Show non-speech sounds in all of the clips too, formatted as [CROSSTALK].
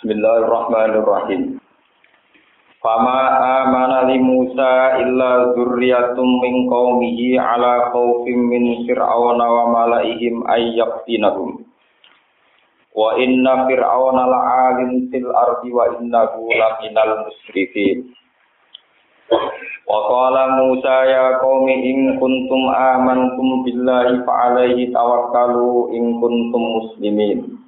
Bismillahirrahmanirrahim. Fama amana li Musa illa dzurriyyatum min qaumihi ala khaufin min fir'auna wa malaihim ay yaqtinahum. Wa inna fir'auna la'alim fil ardi wa innahu laminal musrifin. Wa qala Musa ya qaumi in kuntum amantum billahi fa alaihi tawakkalu in kuntum muslimin.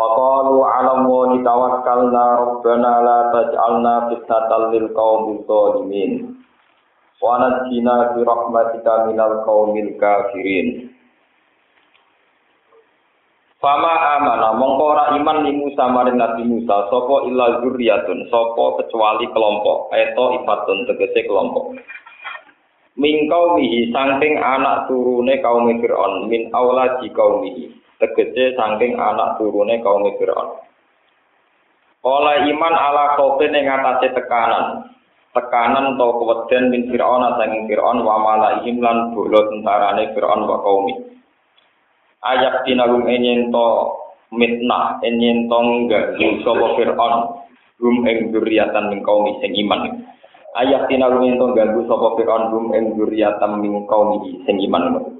Faqalu 'ala Allahi tawakkalna rabbana la taj'alna fitnatan lil qaumil zalimin. Wa najjina bi rahmatika minal qaumil kafirin. Fama amana mongko ora iman li Musa maring Nabi Musa sapa illa zurriyatun sapa kecuali kelompok eto ifatun tegese kelompok min kaumihi saking anak turune kaum Fir'aun min auladi kaumihi tegese saking anak turune kaum Fir'aun. Oleh iman ala kope ning atase tekanan. Tekanan atau keweden min Fir'aun saking Fir'aun wa malaihim lan bolo tentarane Fir'aun wa kaumi ayak tinagum enyen to mitnah enyen to enggak sapa Fir'aun. Rum ing dzurriatan min kaum sing iman. Ayak tinagum yen to ganggu sapa Fir'aun rum ing dzurriatan min kaum sing iman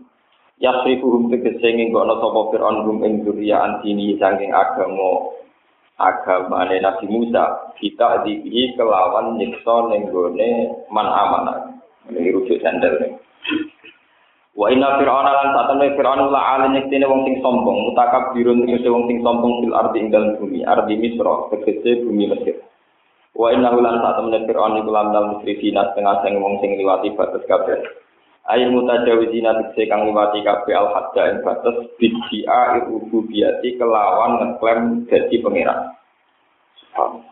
yasrifuhum tegese nggono sapa Fir'aun rum ing dzurriatan dini saking agama agamane Nabi Musa kita dihi kelawan nyiksa ning gone man amanah ini rujuk sandal nih Wa inna fir'auna lan satane fir'aun la alin yektene wong sing sombong, mutakab birun tegese wong sing sombong fil ardi ing dalem bumi, ardi Misra, tegese bumi Mesir. Wa inna lan satane fir'aun iku lan dal musrifin setengah sing wong sing liwati batas kabeh. Ayo mutajawizina tegese kang liwati kabeh al hadda ing batas bid'a rububiyati kelawan ngeklaim dadi pangeran. Subhanallah.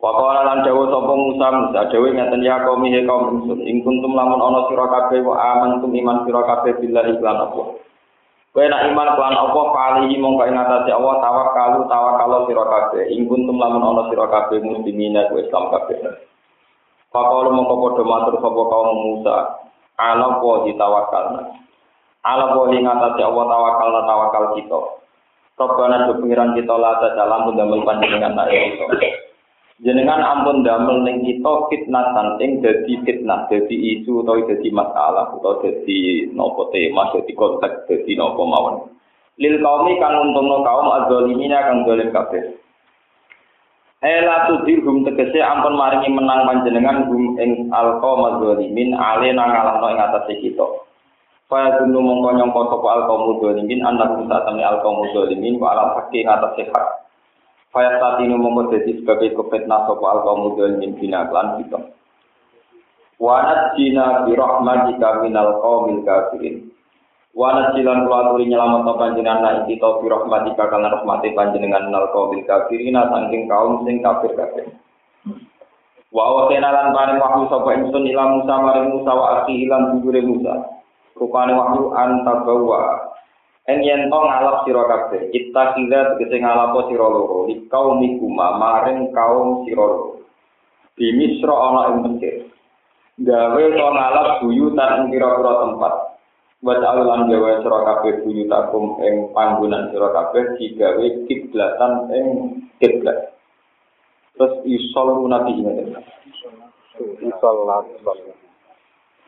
Wakala lan dawuh sapa Musa Musa dawuh ngaten ya kaum he kaum ingsun ing kuntum lamun ana sira kabeh wa amantum iman sira kabeh billahi lan apa Kowe nak iman lan apa palihi mongko ing atase Allah tawakkalu tawakkal sira kabeh ing kuntum lamun ana sira kabeh muslimin ku Islam kabeh Pakal mongko padha matur sapa kaum Musa ala wa ditawakkalna ala wa ing atase Allah tawakkalna tawakal kita. Robbana do pengiran kita la ta dalam ndamel panjenengan nak kita. Jenengan ampun damel ning kita fitnah ing dadi fitnah dadi isu utawa dadi masalah utawa dadi nopo tema dadi konteks dadi nopo mawon. Lil kaumi kang untungno kaum adzalimina kang zalim kabeh Ela tudirhum tegese ampun maringi menang panjenengan hum ing alqaum adzalimin ale nang ngalahno ing atase kita. Fa gunu mongko nyangka sapa alqaum adzalimin anak musa tamne alqaum adzalimin wa ala hakki atase hak. Faya saat ini mongko sebagai kefitnah sopa al kaum min bina klan kita. Wanat jina bi rahmatika minal qaumil kafirin. Wanat jilan kulaturi nyelamat no panjenengan na kita bi rahmatika karena rahmati panjenengan minal qaumil kafirin saking kaum sing kafir kafir. Wa awakena lan paring wahyu sapa ingsun ila Musa maring Musa wa akhi ilan bujure Musa. Rupane wahyu antabawa En yen to ngalap sira kabeh, kira tegese ngalapo sira loro, di kaum ikuma maring kaum sira loro. Di Misra ana ing Mesir. Gawe to ngalap buyutan ing pira-pira tempat. Wa ta'alan gawe sira kabeh buyutakum ing panggonan sira kabeh digawe kiblatan ing kiblat. Terus isol nabi ini. Isol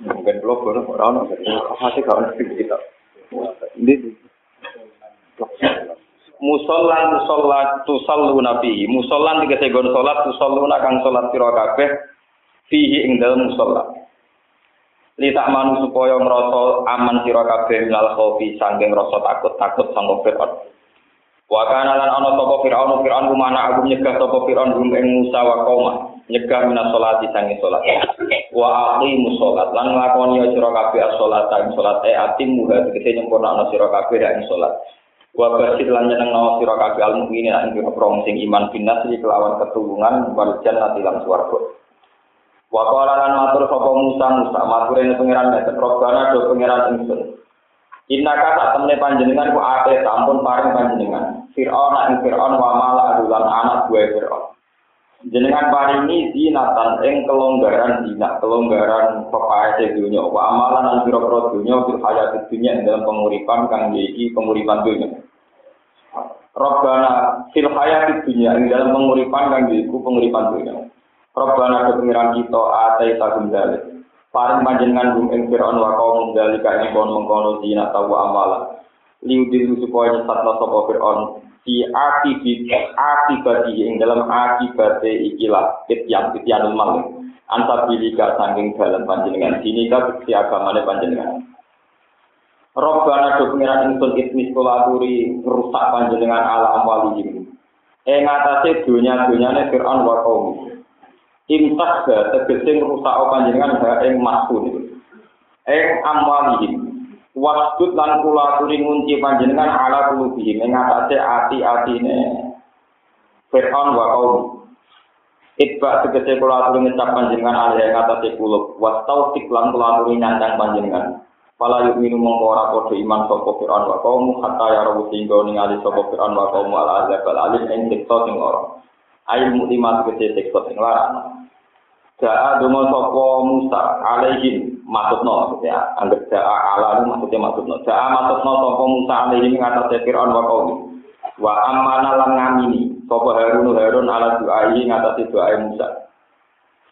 Mungkin belum baru orang orang masih kawan kita. Ini musolan musolat tusallu nabi musolan tiga segon solat tusallu kang solat sira kabeh fihi ing dalem musola li tak manu supaya ngrasa aman sira kabeh milal khofi saking rasa takut takut sangko Fir'aun. Wa kana lan ana sapa Fir'aun Fir'aun kumana aku nyegah sapa Fir'aun rum ing Musa wa qauma. Nyegah minas salati sange salat. Wa aqimu salat lan nglakoni sira kabeh salat ing salat. E atim muga tegese nyempurna sira kabeh ing salat. Wa basid lan nyeneng nawa sira kabeh al mukminin ing pira sing iman binas kelawan ketulungan wal jannati lan swarga. Wa qala lan matur sapa Musa Musa maturene pangeran nek robbana do pangeran ingsun. Inna kata temne panjenengan ku ate sampun paring panjenengan. Fir'aun ing Fir'aun wa mala adulan anak buah Fir'aun. Jenengan paringi dinatan ing kelonggaran dina, kelonggaran pepae dunya, wa amalan lan pira-pira dunya fil hayat dunya dalam penguripan kang iki penguripan dunya. Robbana fil hayati dunia ing dalam penguripan kang iku penguripan dunia. Robbana ke pengiran kita atai tagum dalik. Paring panjenengan gum ing Fir'aun wa kaum dalika ing kon mengkono dina tawa amala. Liu dilu supaya nyesatna sapa Fir'aun di akibat akibat ing dalam akibat ikilah kityan kityan mal. Antabilika saking dalam panjenengan dini ka agamane panjenengan. Robbana do pengiran ingsun itmis kolaturi rusak panjenengan ala amwalihim. Ing atase dunya-dunyane Fir'aun wa kaum. Imtak ga tegese rusak panjenengan ha ing maksun. Ing amwalihim. Wasdud lan kulaturi ngunci panjenengan ala kulubihim ing atase ati-atine Fir'aun wa kaum. Itba tegese kulaturi ngecap panjenengan ala ing atase kulub. Wastau tiklan kulaturi nyandang panjenengan. Pala yuk minum mongko ora iman sapa Fir'aun wa kaum hatta ya rawu singgo ningali sapa Fir'aun wa kaum ala azab al alim ing siksa sing. Ail muklimat gede siksa sing larang. Ja'a donga sapa Musa alaihim maksudno maksudnya anggap ja'a ala maksudnya maksudno. Ja'a maksudno sapa Musa alaihim ngatas Fir'aun wa kaum. Wa amana lan ngamini sapa Harun Harun ala doa ini ngatas doa Musa.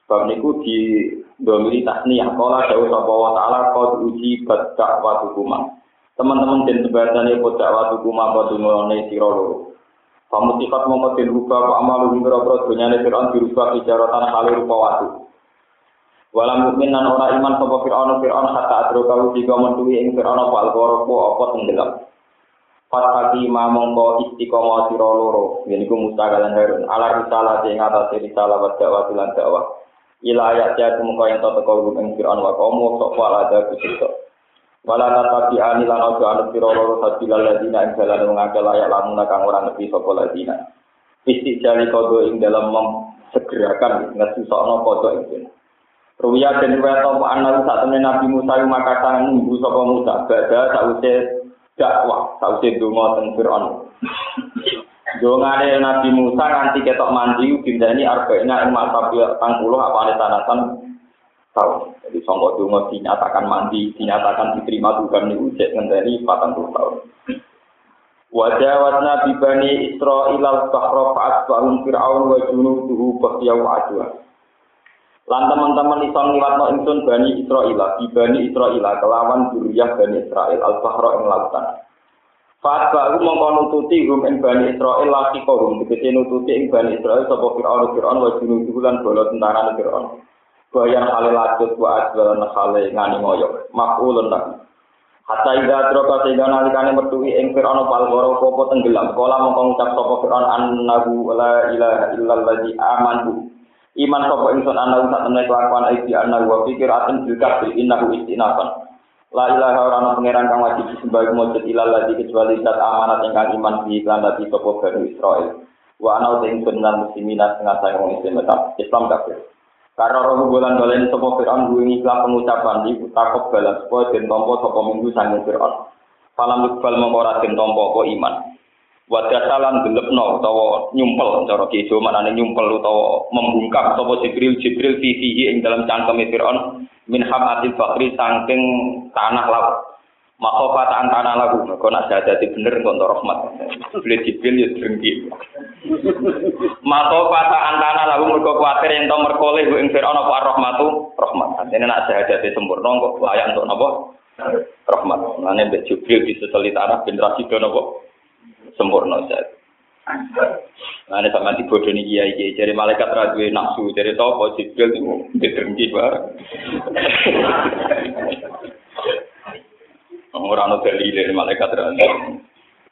Sebab niku di domiri tasniyah kala jauh sapa wa taala qad uji badak wa teman-teman den sebadane badak wa tukuma padungane sira loro Kamu mau den rupa apa amal ing boro dunyane Fir'aun dirubah ijaratan kali rupa watu. Walam mukmin nan ora iman sapa Fir'aun Fir'aun hatta adro kau tiga mentuwi ing Fir'aun apa alqoro apa tenggelam. Fatati ma mongko istiqomah sira loro, yen iku Musa lan Harun. Ala risalah sing atase risalah wa dakwah lan dakwah. ila ayat ya yang tata kau ing Fir'aun wa sok wala ada kusito wala tatapi ani lan ojo anu piro loro sabila ladina ing dalan mengakel layak lamun kang ora nepi sapa ladina istijali kodo ing dalam segerakan ngesusokno kodo ing Ruya dan ruya topo anak saat temen Nabi Musa yang maka tangan nunggu sopo Musa. Bada sausé dakwah, sausé dungo teng Fir'aun. Dongane Nabi Musa nganti ketok mandi dindani arba'ina ing mata tang puluh apa ane tanasan tahun. Jadi sangka donga dinyatakan mandi, dinyatakan diterima Tuhan niku cek ngenteni 40 tahun. Wajah wasna bibani Israel al-Bahra fa'asbahum Fir'aun wa junuduhu bakhya wa adwa. Lan teman-teman iso ngliwatno ingsun Bani Israel, bibani Israel kelawan duriyah Bani Israel al-Bahra ing lautan. Fat baru mongko nututi hum ing Bani Israil laki kohum tegese nututi ing Bani Israil sapa Fir'aun Fir'aun wa junudu lan bala tentara Fir'aun. Bayan hale lajut wa asbalan hale ngani ngoyo. Maf'ulun lagi. Hatta ida droka sehingga nalikane metuhi ing Fir'aun pal goro popo tenggelam. Kala mongko ngucap sapa Fir'aun annahu la ilaha illalladzi amantu. Iman sapa ingsun ana sak temne kelakuan aidi annahu wa fikir aten juga innahu istinafan. La ilaha ora ana pangeran kang wajib disembah mujud ilal ladzi kecuali zat amanat ingkang iman di iklan dadi sapa Bani Israil. Wa ana ingsun lan muslimin setengah wong Islam tetap Islam kafir. Karena roh bulan dolen sapa Fir'aun duwe iklan pengucapan di takok balas supaya den tampa sapa minggu sange Fir'aun. Falam mongko ora den tampa apa iman. Wadasalan gelepno utawa nyumpel cara kijo manane nyumpel utawa membungkam sapa Jibril Jibril fihi ing dalam cangkeme Fir'aun min hamatil bakri saking tanah laut. Makofat tanah lagu, kau nak jadi bener untuk rahmat. Beli jibil ya drengki. Makofat tanah lagu mereka khawatir yang tau merkoleh bu ingfir ono apa rahmatu rahmat. Ini nak jadi sempurna kok layak untuk nopo rahmat. Nanti beli jibil di setelit tanah generasi ke nopo sempurna saja. Nah, ini sama di bodoh ini kiai kiai jadi malaikat radwe nafsu jadi toko jibril itu diterenggi bareng. Orang ada dalil dari malaikat radwe.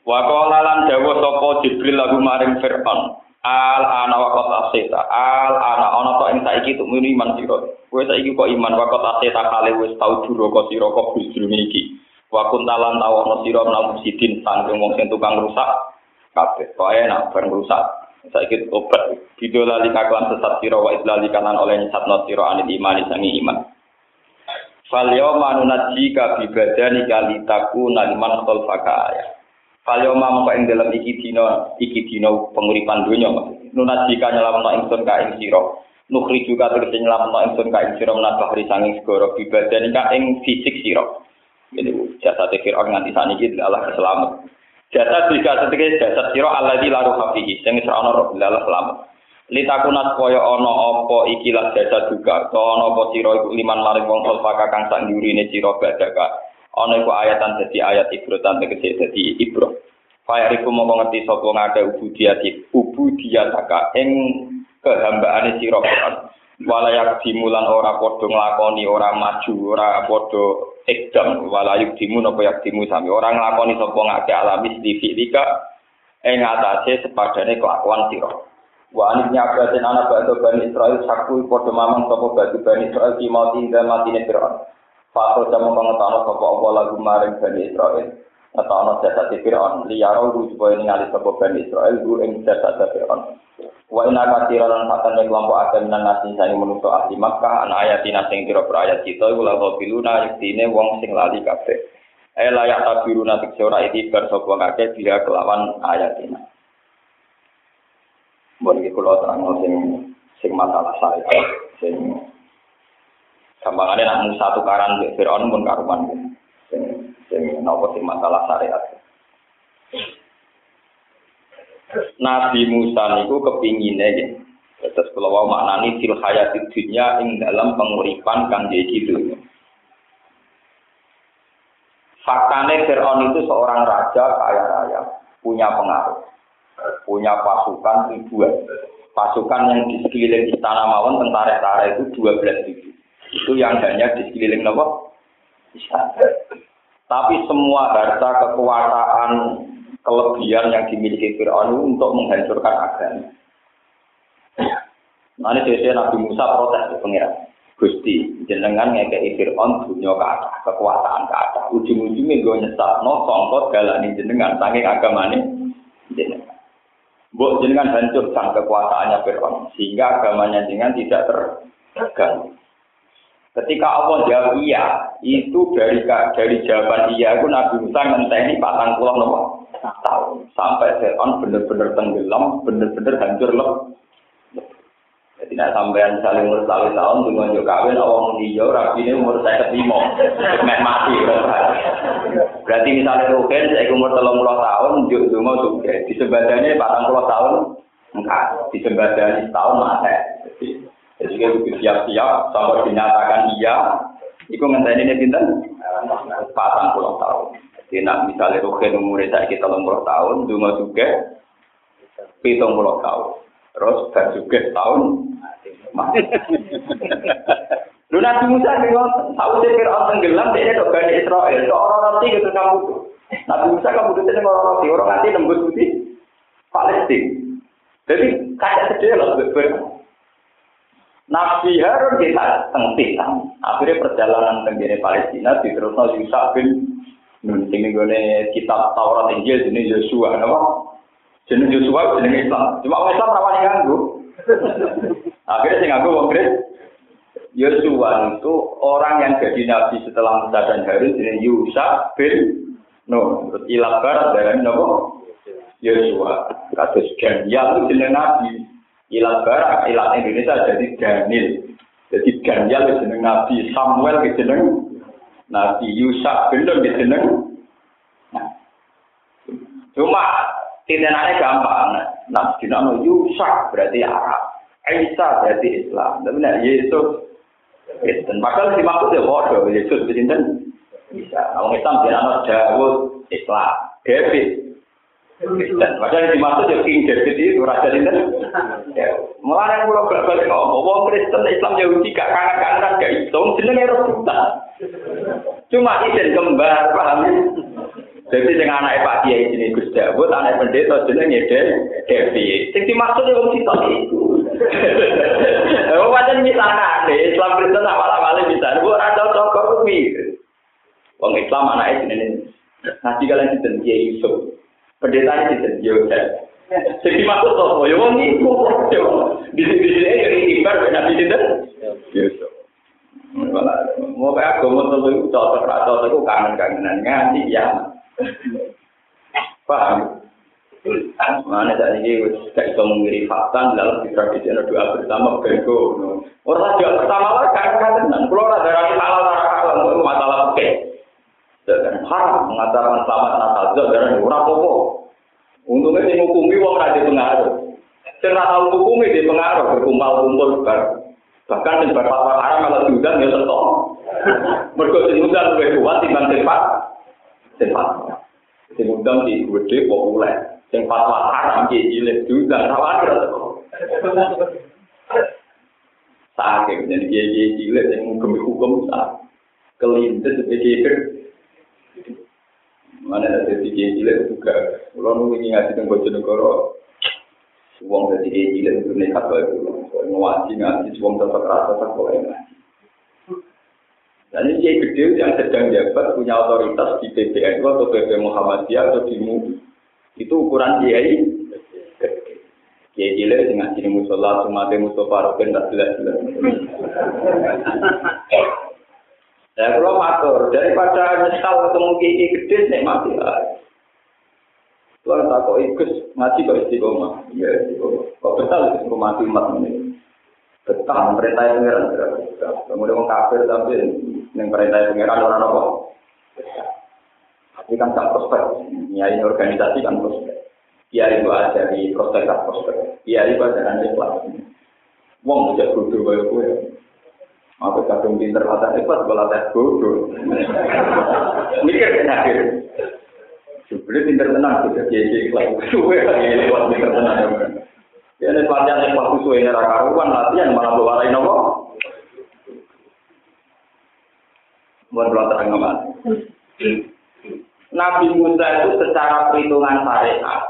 Wakola lan dawa sopo jibril lagu maring fir'aun. Al ana wakot aseta. Al ana ana to ing saiki muni iman sira. Kowe saiki kok iman wakot aseta kale wis tau duraka sira kok bujur iki. Wa kuntalan tawono sira menawa sidin sangking wong sing tukang rusak kabeh. Kok enak bareng rusak. Saiki obat. Video lali kaklan sesat sira wa idlali kanan oleh nyesatno sira anil iman sangi iman. Fal yawma nunajji ka bi badani kalitaku naliman khalfaka ya. Fal yawma mongko ing dalam iki dina iki dina penguripan donya maksudnya. Nunajji ka nyelametno ingsun ka ing sira. Nukri juga tegese nyelametno ingsun ka ing sira menabah sanging segara bi badani ka ing fisik sira. Jadi jasa tekir orang nganti saat ini adalah keselamat. Jasa juga sebagai jasa siro Allah di laru hafihi, isra ono roh bilalah lama. Litakuna supaya ono opo ikilah jasa juga, to ono opo siro iku liman maring wong solfaka kang sak ini siro badaka. Ono iku ayatan jadi ayat ibrotan tegese jadi ibro. Faya riku mau ngerti sopo ngada ubudiyati, ubudiyataka, ing kehambaan siro Quran. Walayak dimulan ora podo nglakoni ora maju ora podo ekdam walayuk dimu nopo yak dimu sami orang nglakoni sapa ngake alami di fi'lika ing atase sepadane kelakuan sira wa anis nyabatin anak batu bani Israel saku podo mamang sapa batu bani Israel di mati dan mati Fir'aun Fakul jamu pengetahuan sapa Allah lagu maring bani Israel Ngetokno jasa Fir'aun liyaro supaya ningali sapa bani Israel gu ing jasa Fir'aun Wa inna katsira lan fatan ing kelompok akeh minan nasi sing menungso ahli Makkah an ayatina sing kira ayat kita iku la biluna yektine wong sing lali kabeh. Eh layak tabiruna tik ora iki bar sapa ngake dia kelawan ayatina. Mun iki kula terang sing sing masalah saya sing gampangane nak Musa tukaran mbek Firaun pun karuan sing sing napa sing masalah syariat. Nabi Musa niku kepingine ya. Terus kalau mau maknani fil hayati dunya ing dalam penguripan kang jadi dunia. Faktanya Fir'aun itu seorang raja kaya raya, punya pengaruh, punya pasukan ribuan. Pasukan yang di sekeliling istana mawon tentara-tentara itu dua belas ribu. Itu yang hanya di sekeliling nopo. Tapi semua harta kekuasaan kelebihan yang dimiliki Fir'aun untuk menghancurkan agama. Nah ini sesuai Nabi Musa protes ke pengiran. Gusti, jenengan ngekei Fir'aun dunia ke atas, kekuasaan ke atas. Ujung-ujungnya gue nyesat, no songkot galani jenengan, saking agamanya jenengan. Bu jenengan hancurkan kekuasaannya Fir'aun, sehingga agamanya jenengan tidak terganggu. Ketika Allah jawab iya, itu dari dari jawaban iya itu Nabi Musa ngenteni patang nomor tahun sampai Fir'aun benar-benar tenggelam, benar-benar hancur loh. Jadi nak sampean saling umur tahun tahun tunggu aja kawin awang hijau rapi ini umur saya ketimo, mek mati. Berarti misalnya Rukin saya umur telung puluh tahun, juk tunggu juga di sebadanya patang puluh tahun enggak, di sebadanya setahun mati. Jadi kita butuh siap-siap sampai dinyatakan iya, itu ngenteni ini pinter patang puluh tahun. Jadi nak misalnya Rukin umur saya kita umur tahun, dungo juga pitung puluh tahun. Terus juga tahun [LAUGHS] mati. Lu Nabi Musa bilang, tahu sih Fir'aun tenggelam, dia itu Bani Israel. Itu orang nanti gitu kamu. Nabi Musa kamu tuh jadi orang nanti, orang nanti nembus putih Palestina. Jadi kayak sedih loh, Nabi Harun kita tengtikan. Akhirnya perjalanan tenggine Palestina diterusno Yusuf bin Nun sing nggone kitab Taurat Injil jenenge Yosua napa? Jenenge Yosua jenenge Islam. Cuma wong Islam rawani ganggu. Akhirnya sing ganggu wong. Yosua itu orang yang jadi nabi setelah Musa dan Harun jenenge Yusa bin Nun. Terus ilat barat dari napa? Yosua. Kados Ganyal itu jenenge nabi. Ilat barat, ilat Indonesia jadi Daniel. Jadi Ganyal jenenge nabi, Samuel jenenge Nabi Yusak belum diseneng. Nah, cuma tindakannya gampang. Nah, dinamo Yusak berarti Arab. Isa berarti Islam. Tapi nah, Yesus Kristen. Padahal dimaksud ya bodoh. Yesus Kristen bisa. Kalau Islam dinamo Dawud Islam. David Kristen. Padahal dimaksud ya King David itu Raja Kristen. Mulai yang pulau balik ngomong, wong Kristen Islam Yahudi gak kanan-kanan gak hitung, jenenge rebutan. Cuma izin kembar, paham? Jadi dengan anak Pak Kiai ini Gus Dawud, anak pendeta jenenge Devi. Sing dimaksud wong sitok iku. [LAUGHS] Oh, pancen misalnya, Islam Kristen awal-awalnya bisa, bu ora cocok kok kuwi. Wong Islam anake jenenge Nanti kalian dinten Kiai Yusuf. Pendetanya dinten Yosef. Sing dimaksud apa? Ya wong iku. Di sini ya ibar Nabi dinten Yusuf. Mau kayak agama tentu itu cocok atau itu kangen-kangenan ngaji ya. Paham? Mana saat ini kita bisa mengiri fakta dalam kita di ada doa bersama bego. Orang doa bersama lah kan kan dengan keluar dari halal halal itu masalah oke. Dan hal mengatakan selamat Natal itu dengan orang popo. Untungnya sih hukumi uang rajin pengaruh. Cerita tahu hukumi di pengaruh berkumpul kumpul ber. Bahkan di beberapa haram kalau diundang ya tentu. Mergo diundang lebih kuat dibanding pak. Sing fatwa. Sing undang di gede populer. Sing fatwa haram ki cilik diundang khawatir tetep. Sakit, jadi kiai cilik yang menghukumi hukum sah. Kelintes sebagai Mana ada jadi cilik juga. Kalau nunggu ngaji dengan Bojonegoro, uang dari cilik itu nekat baik dulu. Kalau ngaji ngaji, uang tetap rasa tak boleh ngaji. Dan ini kiai gede yang sedang jabat punya otoritas di PPNU atau PP Muhammadiyah atau di MUI. Itu ukuran kiai Kiai cilik sing ngaji musola, sumate musola, roken tak jelas-jelas. Ya kalau matur daripada nyesal ketemu kiai gede nek mati lah. Tuhan tak kok ikut ngaji kok istiqomah. Ya istiqomah. Kok betul itu mati umat ini. Betah perintah pangeran. Kemudian orang kafir tapi yang perintah pangeran orang apa? Tapi kan tak prospek. Nyai organisasi kan prospek. Kiai itu ada di prospek tak prospek. Kiai itu ada di kelas. Wong bisa kudu kaya gue. Aku kadung pinter latih hebat, kalau latih bodoh. Mikir kan akhir. Sebenarnya pinter tenang, bisa kiai kelas. Suwe lagi lewat pinter tenang. Ya ini pelatihan yang waktu suwe ini karuan latihan malah bawa lain apa? Mohon pelatihan nggak Nabi Musa itu secara perhitungan syariat,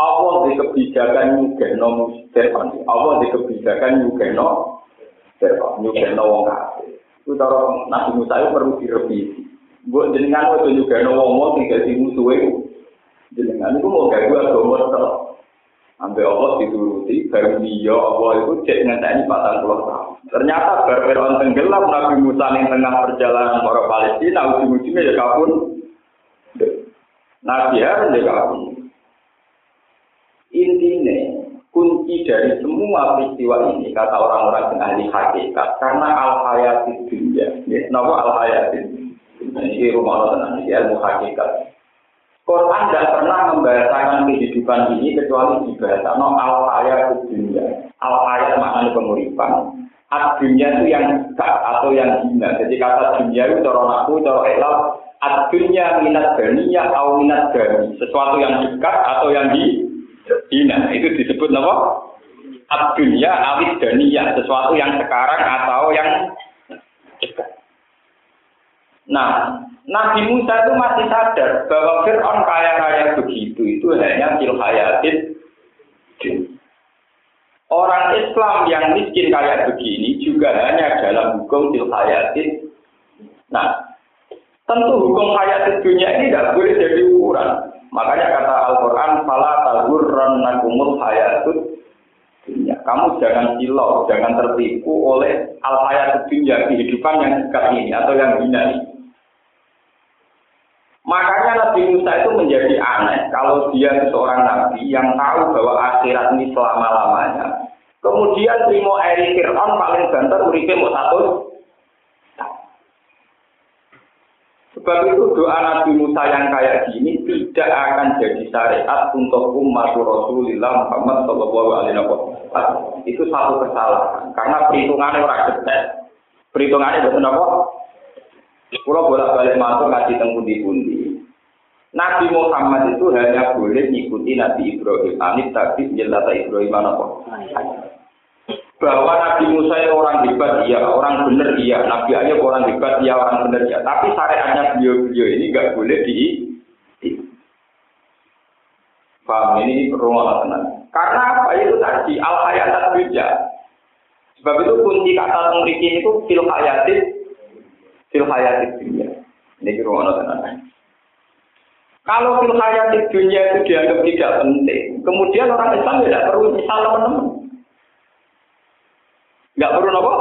Allah di kebijakan nyugeno Fir'aun. Allah di kebijakan nyugeno Fir'aun, nyugeno wong kafir. Itu cara Nabi Musa itu perlu direvisi. Buat jenengan itu nyugeno wong wong tinggal di musuh itu. Jenengan itu mau gak gue agama terus. Sampai Allah dituruti, baru dia Allah itu cek ngenteni patang puluh tahun. Ternyata berperon tenggelam Nabi Musa yang tengah perjalanan para Palestina, ujung-ujungnya ya kabun. Nabi Harun ya kabun. Intinya, kunci dari semua peristiwa ini, kata orang-orang yang ahli hakikat, karena al-hayati dunia. Ya, kenapa al-hayati Ini rumah Allah tenang, ilmu hakikat. Quran tidak pernah membahasakan kehidupan ini kecuali dibahasakan no al hayat dunia. Al hayat maknanya penguripan. Ad dunia itu yang dekat atau yang hina. Jadi kata dunia itu cara aku, cara elal. Ad dunia minat dania atau minat dani. Sesuatu yang dekat atau yang hina. Itu disebut apa? Ad dunia awit dania. Sesuatu yang sekarang atau yang. Nah, Nabi Musa itu masih sadar bahwa Fir'aun kaya raya begitu itu hanya fil hayatin Orang Islam yang miskin kayak begini juga hanya dalam hukum fil hayatin. Nah, tentu hukum hayatin dunia ini tidak boleh jadi ukuran. Makanya kata Al-Quran, Fala nakumul hayatut dunia. Kamu jangan silau, jangan tertipu oleh al-hayat dunia, kehidupan yang dekat ini atau yang hina ini. Makanya Nabi Musa itu menjadi aneh kalau dia seorang nabi yang tahu bahwa akhirat ini selama-lamanya. Kemudian terima eri Fir'aun paling banter uripe mau satu. Sebab itu doa Nabi Musa yang kayak gini tidak akan jadi syariat untuk umat Rasulullah Muhammad Shallallahu. Itu satu kesalahan karena perhitungannya orang detail. Perhitungannya betul apa? Kalau bolak-balik masuk ngaji teng pundi-pundi. Nabi Muhammad itu hanya boleh mengikuti Nabi Ibrahim. Anit tapi jelas Ibrahim apa? Bahwa Nabi Musa itu orang hebat, iya. Orang benar, iya. Nabi Ayub orang hebat, iya. Orang benar, iya. Tapi syariatnya beliau-beliau ini nggak boleh di, di. Paham ini rumah tenang. Karena apa itu tadi al hayat dunia. Sebab itu kunci kata memiliki itu fil hayatin fil hayatin dunia. Ini rumah tenang. Kalau fil di dunia itu dianggap tidak penting, kemudian orang Islam tidak perlu misal teman-teman. Nggak perlu apa?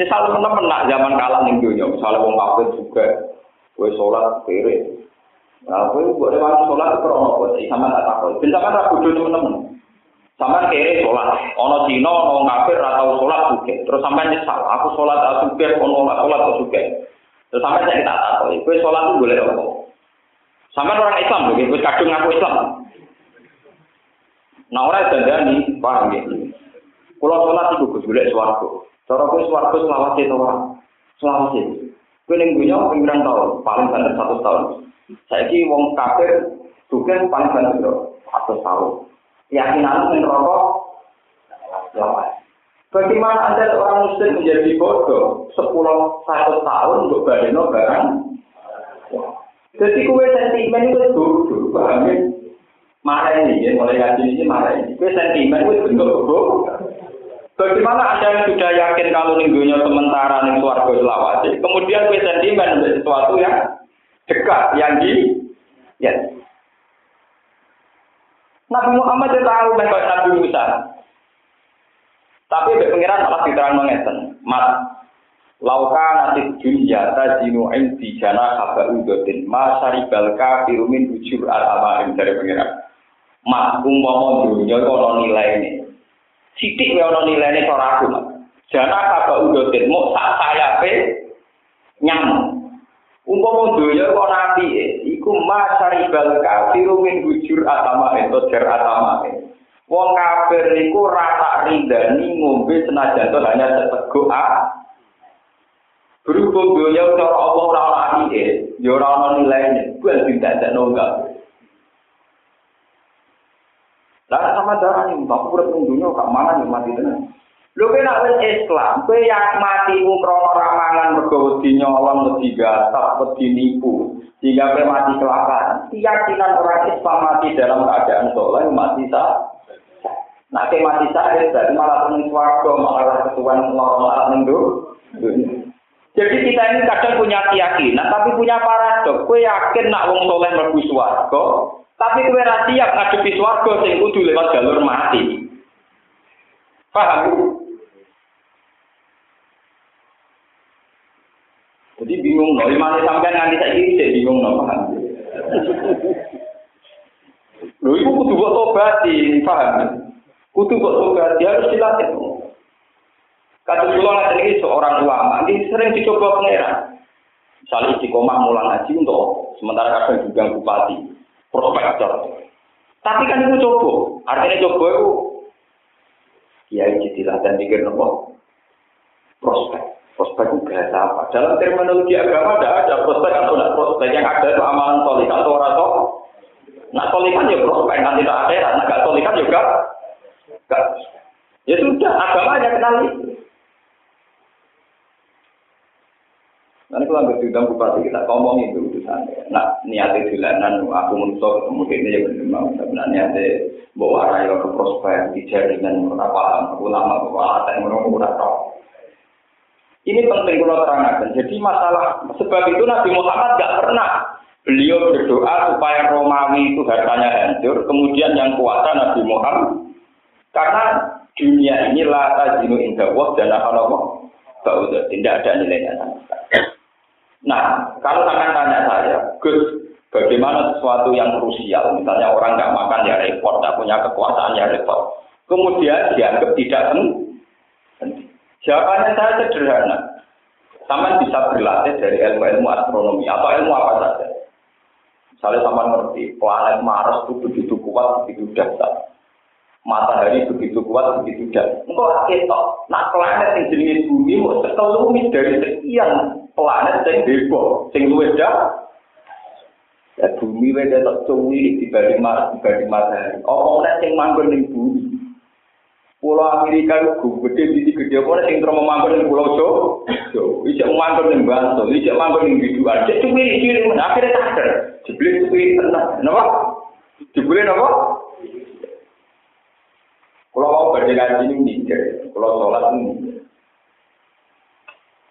Misal teman-teman nak zaman kalah nih dunia, misalnya wong kafir juga, gue sholat kiri. Nah, gue buat orang sholat itu sih? Sama tak takut. Bisa kan dulu teman-teman. Sama kiri sholat, ono Cina, ono kafir atau sholat juga. Terus sampai nyesal, aku sholat atau juga, ono sholat atau juga. Terus sampai saya tak takut. Gue sholat itu boleh apa? Sampai orang Islam wis kadung ngaku Islam. Nah orang dandani, paham ya? Kalau sholat itu gus golek swarga. Cara kowe swarga selawat itu ora? Selawat itu. Ning dunya ping tahun, paling banter satu tahun. Saiki wong kafir juga paling banter satu tahun. Keyakinan ning rokok selawat. Bagaimana Anda orang muslim menjadi bodoh sepuluh satu tahun untuk badeno barang? Jadi kue sentimen itu bodoh, paham ya? Marah ini, ya, mulai ngaji ini marah ini. Kue sentimen itu bentuk bodoh. Bagaimana Anda yang sudah yakin kalau minggunya sementara nih suarga selawat, kemudian kue sentimen sesuatu yang dekat, yang di, ya. Nabi Muhammad itu tahu Nabi Musa. Tapi Mbak Pengiran malah diterang mengeten. Mat, lauka nanti dunia tajinu di jana kaba udotin. Ma syaribal kafiru min ujur al-amarim dari Pengiran. Mat, umpama dunia itu ada nilai ini. Sidik ada nilai ini cara aku, Mat. Jana kaba udotin. Mau sak saya pe nyamuk. Umpama dunia kok nanti, iku ma syaribal kafiru min ujur al-amarim. Atau jar al-amarim. Wong kafir niku rasa ridani ngombe senajan to hanya seteguk a. Berhubung dunia cara Allah ora ana atike, ya ora ana nilaine, kuwi tidak ada nonggal. Lah sama darah mbak urip ning dunia kak mangan yo mati tenan. Lho kowe nek Islam, kowe yang mati ku krana ramangan mergo wedi nyolong wedi gasap wedi nipu, sehingga kowe mati kelaparan. Keyakinan orang Islam mati dalam keadaan soleh mati sah. Nah, ke mati saya berarti malah penuh swarga, malah ketuan lorong malah minggu. Jadi kita ini kadang punya keyakinan, tapi punya paradok. Kue yakin nak wong soleh mlebu swarga, tapi kue ra siap ngadepi sing kudu lewat jalur mati. Paham? Jadi bingung, loh. Imane sampean nganti saiki saya bingung, loh. paham? Lho iku kudu kok tobat, paham? Kudu tobat, dia harus dilatih. Kata pulau ini seorang ulama, ini sering dicoba pangeran. Misalnya istiqomah mulang haji untuk sementara kadang juga bupati, prospektor. Tapi kan itu coba, artinya coba itu ya jadi dan pikir nopo prospek. Prospek bahasa apa? Dalam terminologi agama ada ada prospek atau tidak prospek yang ada itu amalan solik atau orang Nah solikan ya prospek nanti tak ada, nah gak solikan juga Ya sudah, agamanya kenal itu. Nanti kalau ambil diundang bupati kita ngomong itu urusannya. Nah niatnya jalanan aku menusuk ketemu ini ya benar mau sebenarnya niatnya bawa arah ke prospek di jaringan berapa ulama bawa ada yang menunggu Ini penting kalau terangkan. Jadi masalah sebab itu Nabi Muhammad gak pernah beliau berdoa supaya Romawi itu hartanya hancur. Kemudian yang kuasa Nabi Muhammad karena dunia ini lata jinu indah dan apa nopo Baudah, tidak ada nilainya. Nah, kalau akan tanya saya, Gus, bagaimana sesuatu yang krusial, misalnya orang nggak makan ya repot, nggak punya kekuasaan ya repot. Kemudian dianggap tidak penting. Jawabannya saya sederhana. Sama bisa berlatih dari ilmu-ilmu astronomi. Atau ilmu apa saja. Misalnya sama ngerti, planet Mars itu begitu kuat, begitu dahsyat matahari begitu kuat begitu dan engkau ketok nak planet yang jenis bumi mau sekelumit dari sekian planet yang bebo sing luwes ya bumi weda tak cuwi dibanding Mars dibanding matahari. Oh nek sing manggon ning bumi Pulau Amerika itu gede, di gede, apa sing terus manggon ning Pulau Jo, manggon ning Bantul, ijek manggon ning Biduan, cek cuwi ciri, akhirnya sadar, jebule cuwi tenang, kenapa? Jebule napa? Kalau mau berdiri ini mikir, kalau sholat ini mikir.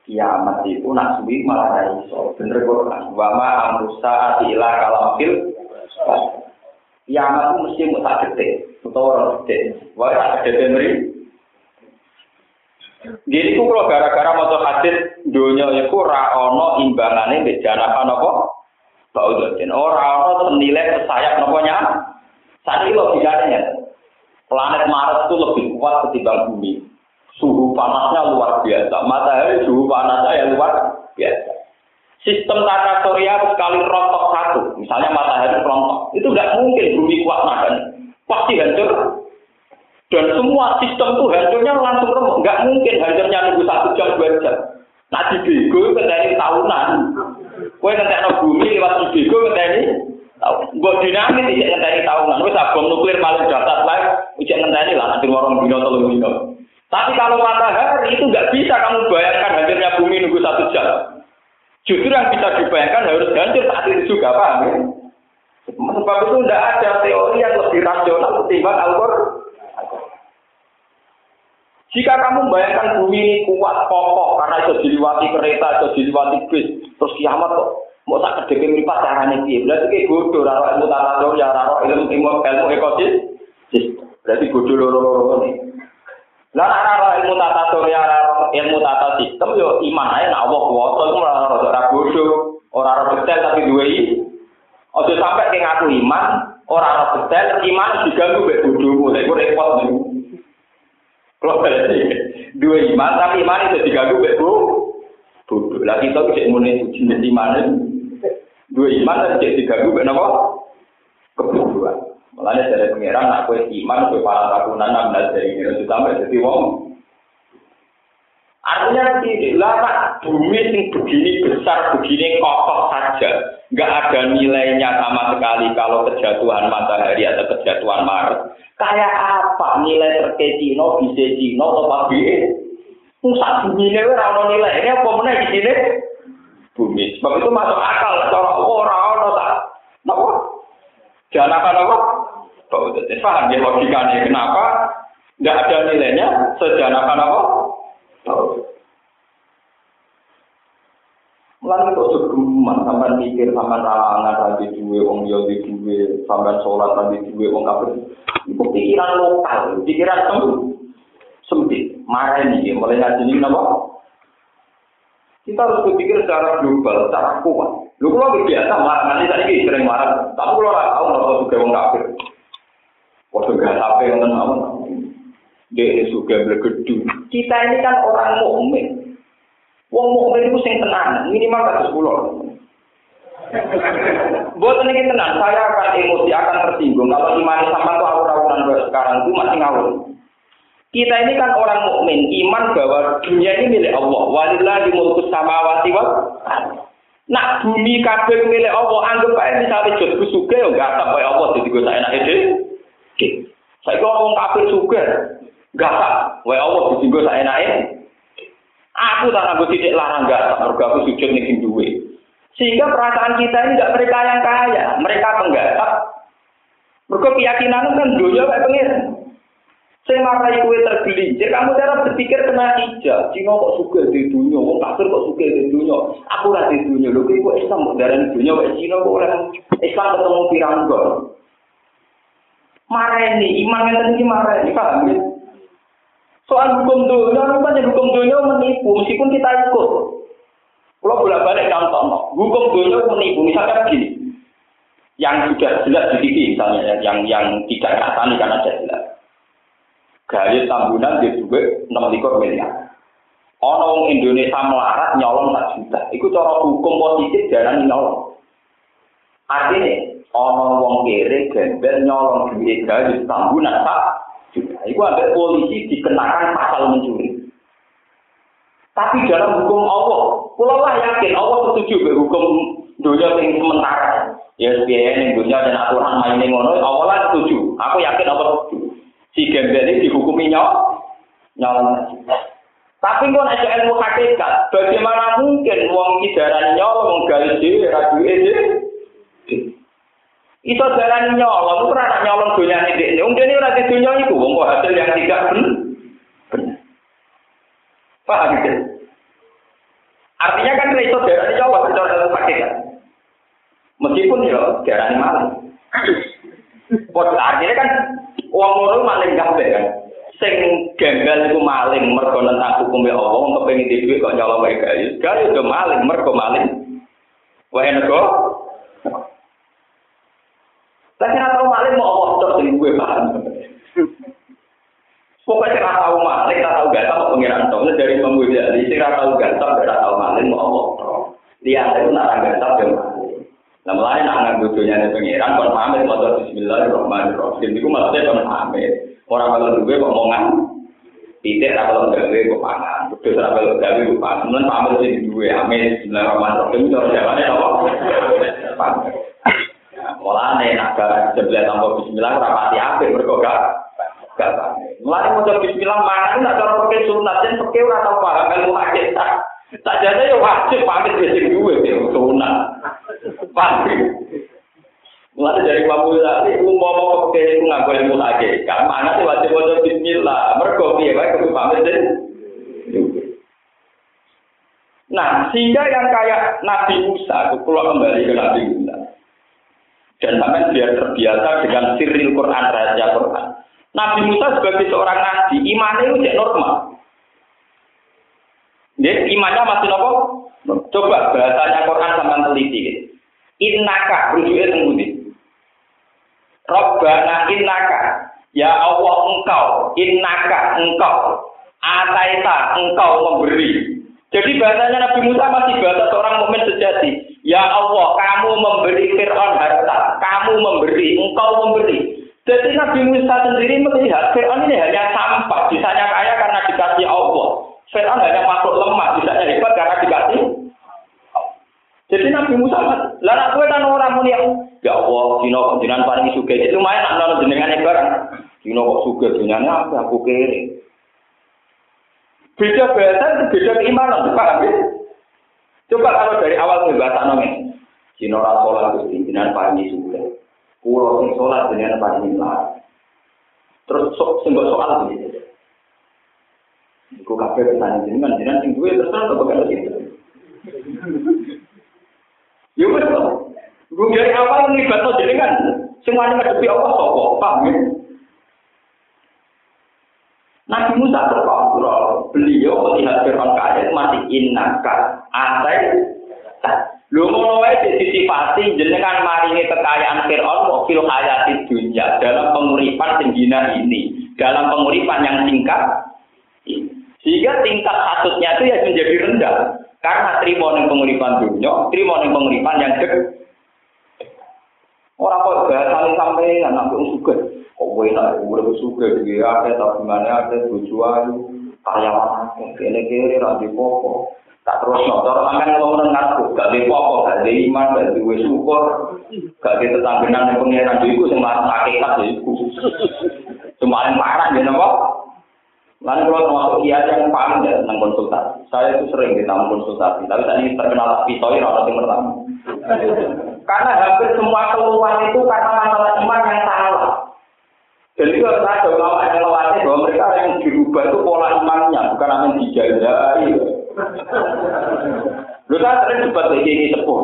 Kiamat itu nak suwi malah iso. Bener Quran. Wama amrusa atila kalau fil. Kiamat itu mesti mau tak detik. Atau orang detik. Wah tak detik meri. Jadi itu kalau gara-gara motor hadis dunia itu raono imbangannya bejana apa nopo? Baudotin. Orang ono senilai sesayap nopo nyam. Saat ini logikanya Planet Mars itu lebih kuat ketimbang bumi. Suhu panasnya luar biasa. Matahari suhu panasnya yang luar biasa. Sistem tata surya sekali rontok satu, misalnya matahari rontok, itu nggak mungkin bumi kuat nahan, pasti hancur. Dan semua sistem itu hancurnya langsung remuk, nggak mungkin hancurnya nunggu satu jam dua jam. Nah di bego dari tahunan, kue nanti bumi lewat di bego ini Buat dinamis tidak ngenteni tahunan, wis bom nuklir paling dahsyat lah, ujian ngenteni lah nanti warung dino telung dino. Tapi kalau matahari itu nggak bisa kamu bayangkan hancurnya bumi nunggu satu jam. Justru yang bisa dibayangkan harus hancur saat itu juga, paham? Sebab itu tidak ada teori yang lebih rasional ketimbang Al-Quran. Jika kamu bayangkan bumi ini kuat, kokoh, karena itu diliwati kereta, itu diliwati bis, terus kiamat kok Mau tak kedepi mripat carane piye? Berarti kayak bodoh ora ilmu tata ya ora ilmu ilmu ilmu ekosis. Berarti bodoh loro-loro ini. Lah nek ora ilmu tata surya ora ilmu tata sistem yo iman ae nek Allah kuwasa iku ora ora bodoh, ora ora detail tapi duwe iki. Ojo sampai ke ngaku iman, ora ora detail iman diganggu mek bodohmu. Lha iku repot niku. Kalau dua iman tapi iman itu diganggu mek bodoh. Lah kita cek muni jenis iman Dua iman dan diganggu kenapa? Kebodohan. Mulanya dari pangeran, aku iman, aku para takunan, enam belas dari ini, itu sampai jadi wong. Artinya ini, lah bumi yang begini besar, begini kokoh saja, nggak ada nilainya sama sekali kalau kejatuhan matahari atau kejatuhan Mars. Kayak apa nilai terkecino, bisa cino, atau pagi? Pusat bumi ini ora nilai, ini apa mana di sini? bumi. Sebab itu masuk akal cara ora ono tak. Napa? Jangan apa? Bau jadi paham ya logikanya kenapa tidak ada nilainya sejanakan apa? Mulai kok segeman sampai mikir sampai ralangan tadi dua wong yo di dua sampai sholat tadi dua wong kafir. Itu pikiran lokal, pikiran sempit. Marah ini mulai ngaji ini apa? Kita harus berpikir secara global, secara kuat. Lu kalau biasa marah, nanti tadi sering marah. Tapi kalau orang tahu, nggak juga orang kafir. Waktu gak sampai yang tenang, dia juga bergedung. Kita ini kan orang mukmin. Wong mukmin itu sing tenang, minimal kasus pulau. Buat ini tenang, saya akan emosi, akan tersinggung. Kalau iman sama tuh awur-awuran sekarang itu masih ngawur. Kita ini kan orang mukmin, iman bahwa dunia ini milik Allah. Walillahi mulku samawati wal Nak bumi kabeh milik Allah, anggap aja misalnya jodku suka ya enggak tak kaya Allah jadi gue enak ide. Saya kok ngomong kafir suka, enggak tak kaya Allah jadi gue saya enak Aku tak nanggung titik larang enggak tak mergo aku sujud ning duwe. Sehingga perasaan kita ini enggak mereka yang kaya, mereka penggarap. Mergo keyakinan kan dunia kayak pengiran. Sing marai kue tergelincir, kamu cara berpikir kena ijab. Cina kok suka di dunia, wong kok suka di dunia. Aku lah di dunia, lho kok Islam kok di dunia, kok Cina kok orang Islam ketemu. Marah ini, iman yang tadi marah paham ya? Soal hukum dunia, rupanya hukum dunia menipu, meskipun kita ikut. Kalau bolak balik contoh, hukum dunia menipu, misalkan begini, yang sudah jelas di misalnya, yang yang tidak kasani karena jelas gaya tambunan di duit enam likur miliar. Ono Indonesia melarat nyolong sak juta. Iku cara hukum positif jalan nyolong. Artinya, ono wong kere gembel nyolong duit gaya tambunan sak juta. Iku ada polisi dikenakan pasal mencuri. Tapi dalam hukum Allah, pulau lah yakin Allah setuju dengan hukum dunia yang sementara. Ya, biaya yang dunia dan aturan main ngono, Allah lah setuju. Aku yakin Allah setuju si gembel ini dihukumi nyawa nyolong tapi kok ada ilmu hakikat bagaimana mungkin uang kidaran nyolong gali dhewe ra duwe Iso jalan nyolong, itu rana nyolong dunia ini. Wong ini di dunia itu, kok hasil yang tidak benar. Paham gitu? Artinya kan iso darah nyolong, itu adalah hakikat. Meskipun ya darah malah. Artinya kan Wong ngono maling kabeh kan. Sing gembel iku maling mergo nentang hukume Allah, wong kepengin dhuwit kok nyolong wae gawe. Gawe yo maling mergo maling. Wae nego. Tapi ora tau maling mau Allah tok sing gue paham. Pokoknya ora tau maling, ora tau gak tau pengiran tok dari pembuat jadi sing ora tau gak tau ora tau maling mau Allah. Lihat itu nak rangga tak dia Nah mulai nak nganggo dunia pengiran kon pamit maca bismillahirrahmanirrahim iku maksudnya kon pamit. Ora kalau duwe kok omongan Tidak kalau gawe kok pangan. Kudu ora kalau gawe kok pangan. Mun pamit sing duwe amin bismillahirrahmanirrahim cara jawane apa? Pamit. Mulane nak jeblet tanpa bismillah ora pati apik mergo gak gak pamit. Mulane maca bismillah mana nak cara pakai sunat dan pakai ora tau paham ilmu hakikat. Tak jadi ya wajib pamit wis duwe ya sunat. Pamit. Mulane dari Imam Ghazali umpama pakai iku nganggo ilmu hakikat, mana sih wajib maca bismillah. Mergo piye wae kudu pamit Nah, sehingga yang kayak Nabi Musa, kalau kembali ke Nabi Musa, dan sampai biar terbiasa dengan siril Quran, raja Quran. Nabi Musa sebagai seorang nabi, imannya itu normal. Dia imannya masih nopo. Coba bahasanya Quran sama teliti. Innaka, rujuknya tembudi. Robbana innaka, ya Allah engkau, innaka engkau, ataita engkau memberi. Jadi bahasanya Nabi Musa masih bahasa seorang mukmin sejati. Ya Allah, kamu memberi Fir'aun harta, kamu memberi, engkau memberi. Jadi Nabi Musa sendiri melihat Fir'aun ini hanya sampah, bisanya kaya karena dikasih Allah. Fir'aun hanya makhluk lemah, bisanya hebat karena dikasih jadi Nabi Musa, lah nak kowe kan orang muni ya Allah, dino jenengan paling suka. Itu lumayan nak nonton jenengan barang. Dino kok suka jenengan apa aku kere. Beda bahasa beda keimanan, paham ya? Coba kalau dari awal bahasa nongeng, Dino ora sholat Gusti jenengan paling suka. Kulo sing sholat jenengan paling larang. Terus sok sing soal begitu. Iku kabeh pertanyaan jenengan, jenengan sing duwe terus apa bakal gitu. Ya wis to. Gue dari awal nglibatno jenengan, semuanya ngadepi Allah sapa? Paham ya? Nabi Musa terkontrol. Beliau melihat Fir'aun kaya masih innaka atai. Lu ngono wae disifati jenengan maringi kekayaan Fir'aun mau fil hayati dunia dalam penguripan tingginya ini, dalam penguripan yang singkat. Sehingga tingkat hasutnya itu ya menjadi rendah. Karena terima ning penguripan dunia, terima ning penguripan yang dek. Ora kok bahasane sampe anak kok suka. Kok kowe nak urip suka iki ate ta gimana ate tujuan karyawan kene kene ora dipopo. Tak terus motor sampean kalau ngono ngaku gak dipopo, gak di iman, gak duwe syukur, gak di tetanggenan pengiran dhewe iku sing marah hakikat dhewe iku. Cuma marah ya napa? Lalu kalau termasuk kiai yang paling ya tentang konsultasi. Saya itu sering kita konsultasi, tapi tadi terkenal pisoi atau yang pertama. Karena hampir semua keluhan itu karena masalah iman yang salah. Jadi kalau ada ulama yang melatih bahwa mereka yang dirubah itu pola imannya, bukan yang dijajahi. Lu saya sering debat kayak ini sepuh.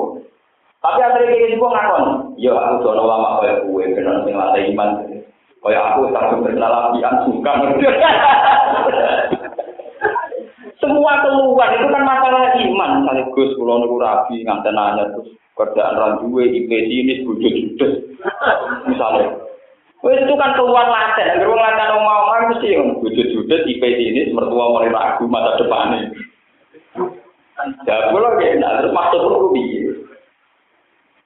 Tapi yang kayak sepuh ngakon, ya aku jono ulama kayak gue, benar sing latih iman. Kayak aku tak berkenal apian suka. Semua keluhan itu kan masalah iman. Sekaligus kalau nunggu rabi nganten nanya terus kerjaan randuwe IP ini bojo judes. Misalnya. Wes itu kan keluhan laten. Kalau laten mau mau mesti yang bojo judes IP ini mertua mulai ragu masa depannya. Ya, kalau kayak nah, terus maksud perlu bikin.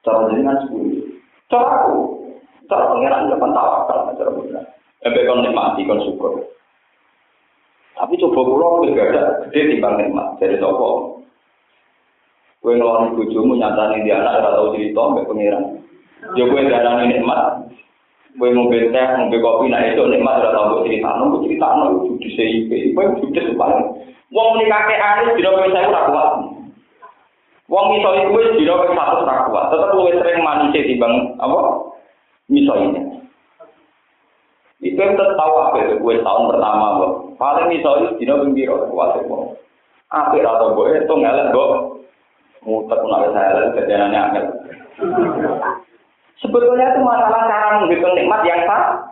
Cara dengan sepuluh. Cara aku, cara pengiran jangan tawakal, cara pengiran. Sampai kon nikmati, kon syukur. Tapi coba pulau juga ada gede timbang nikmat dari toko. Kue ngeloni bujumu nyatani di anak ora tau cerita mbek pangeran. Yo kue darani nikmat. Kue ngombe teh, ngombe kopi nah itu nikmat ora tau cerita. Nunggu cerita nunggu di CIP. Kue judes paling. Wong muni kakek anis dina kowe saya ora kuat. Wong iso iku wis dina kowe satu ora kuat. Tetep luwih sering manise timbang apa? Miso ini. Itu yang tahu apa gue tahun pertama kok. Paling misalnya dino pembiro kuat kok. Apa atau gue itu ngelak kok. Muter pun ada saya kejadiannya angel. Sebetulnya itu masalah cara menghitung nikmat yang sah.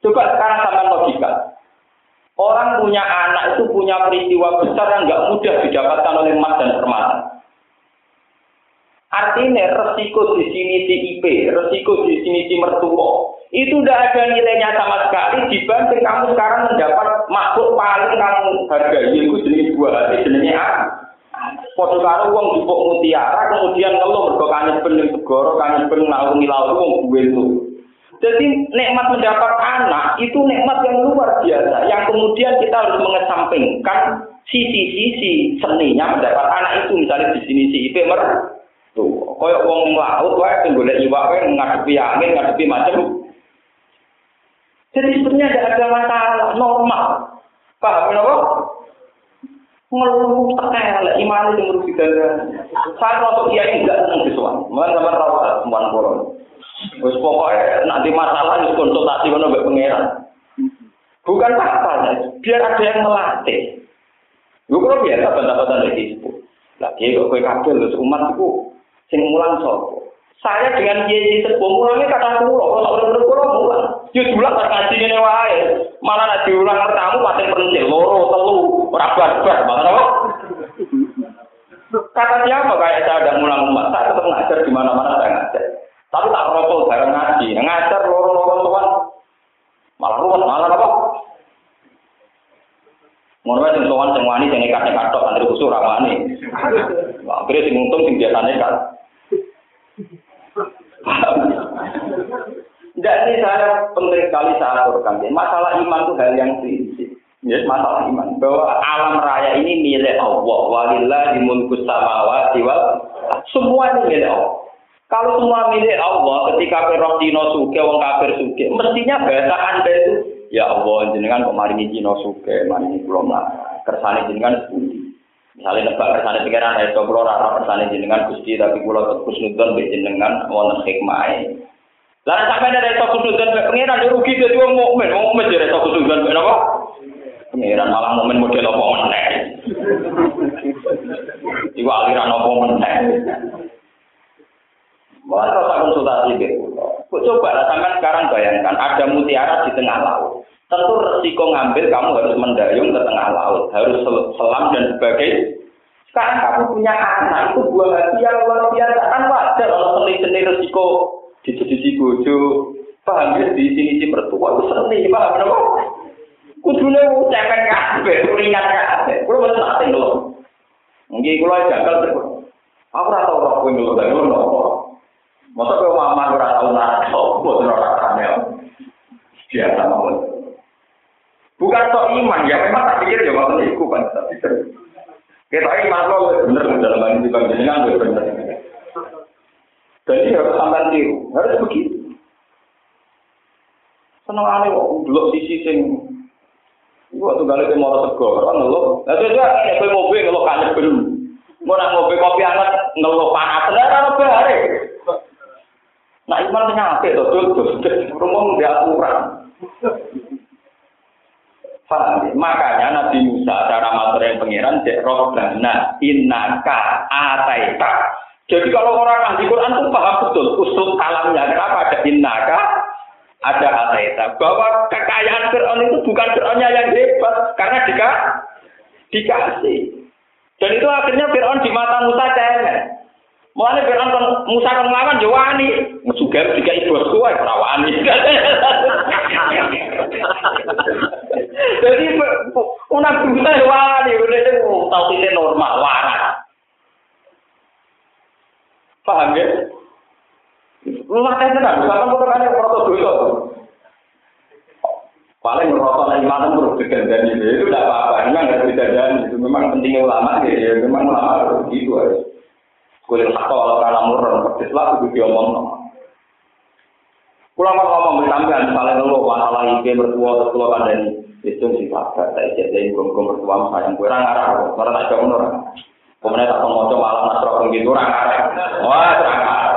Coba sekarang sama logika. Orang punya anak itu punya peristiwa besar yang nggak mudah didapatkan oleh emas dan permata. Artinya resiko di sini si IP, resiko di sini si mertua, itu tidak ada nilainya sama sekali dibanding kamu sekarang mendapat makhluk paling kamu hargai, yaitu jenis buah hati, jenisnya apa? Padha karo wong jupuk mutiara kemudian ngeluh mergo kangen ben segara, kangen ben ngalungi laut wong duwe itu. Jadi nikmat mendapat anak itu nikmat yang luar biasa yang kemudian kita harus mengesampingkan sisi-sisi seninya mendapat anak itu misalnya di sini si IP mer tuh koyo wong laut wae sing golek iwak wae ngadepi angin ngadepi macam jadi sebenarnya tidak ada masalah normal paham kenapa ngeluh tekel iman itu merugi saya untuk dia enggak senang disuan mana sama rawat sembilan puluh Wes pokoknya nanti masalah itu konsultasi mana mbak pangeran. Bukan apa biar ada yang melatih. Gue kalau biasa bantah-bantah dari itu. Lagi kok kue kabel terus umat itu sing mulang sopo. Saya dengan kiai sepuh mulangnya kata pulau, kalau udah pulau mulang. Justru bilang tak ngaji ini wae, malah nak diulang tamu pasti pencil, loro, telu, rabar, bar, mana apa? Kata siapa kayak saya ada mulang umat, saya tetap ngajar di mana-mana saya ngajar. Tapi tak rokok bareng ngaji. Ngajar loro-loro tuan. Malah ruwet, malah apa? Ngono wae sing sowan sing wani sing nekat-nekat tok santri usul ra wani. Akhirnya sing untung sing biasa nekat. Tidak ini saya penting sekali saya aturkan. Masalah iman itu hal yang prinsip. Ya, masalah iman bahwa alam raya ini milik Allah. Walillahi mulku samawati wal semua ini milik Allah. Kalau semua milik Allah, ketika perok dino suke, wong kafir suke, mestinya bahasa anda itu, ya Allah, jenengan kok maringi dino suke, maringi belum lah, kersane jenengan sepundi. Misalnya nebak kersane pikiran, ya so kalau rara kersane jenengan gusti, tapi kalau terus nudon jenengan, wonten hikmah Lalu sampai dari sok kusnudon be pengiran, ya rugi jadi wong mukmin, wong mukmin jadi kusnudon be apa? Pengiran malah mukmin model apa meneh. Iku aliran apa meneh. Mulai rasa konsultasi gitu. Coba lah sampai sekarang bayangkan ada mutiara di tengah laut. Tentu resiko ngambil kamu harus mendayung ke tengah laut, harus selam dan sebagainya. Sekarang kamu punya anak itu buah hati yang luar biasa kan wajar kalau seni-seni resiko di sisi bojo paham ya di sini si mertua itu seni paham kenapa? Kudune ucapan kabeh, ringan kabeh. Kulo mboten ate lho. Nggih kulo janggal terus. Aku ora tau ora kowe lho. Masa kau mama ora tau nak sopo ora rame. Biasa mawon. Bukan sok iman ya, memang tak pikir ya waktu itu kan tapi kita iman lo bener dalam hal ini kan jenengan bener. Jadi harus sampai tiru, harus begitu. Seneng aneh kok, belok sisi sing Waktu kali ke mau sego, orang ngeluh. Nah, itu juga ini mobil ngeluh kanyet belum. Mau nak ngopi kopi hangat ngeluh panas, ada apa hari? Nah iman penyakit tuh, tuh, tuh, rumah dia aturan. Paham Makanya Nabi Musa cara materi pengiran cek robbana innaka ataita. Jadi kalau orang ahli Quran itu paham betul usul kalamnya kenapa ada innaka ada ataita bahwa kekayaan Fir'aun itu bukan Fir'aunnya yang hebat karena jika dikasih. Dan itu akhirnya Fir'aun di mata Musa. Mulane Fir'aun kon Musa kon nglawan yo wani. Musugar tiga ibu kuwi ora wani. [LAUGHS] Jadi una Musa wani, udah tau kita normal waras. Paham ya? Rumah teh tenan, sama motorane proto dosa. Paling merosot iman terus digandani itu tidak apa-apa, memang harus digandani itu memang pentingnya ulama ya, memang ulama begitu harus. Kulit satu kalau karena murah, persis lah itu diomong. Pulang mau ngomong bersambian, misalnya dulu masalah ide bertua terus pulau kan dan itu sih pak, saya jadi gom-gom bertua sayang gue orang arah, orang tak jauh orang. Kemudian tak mau coba malam nasro begitu orang arah, wah orang arah,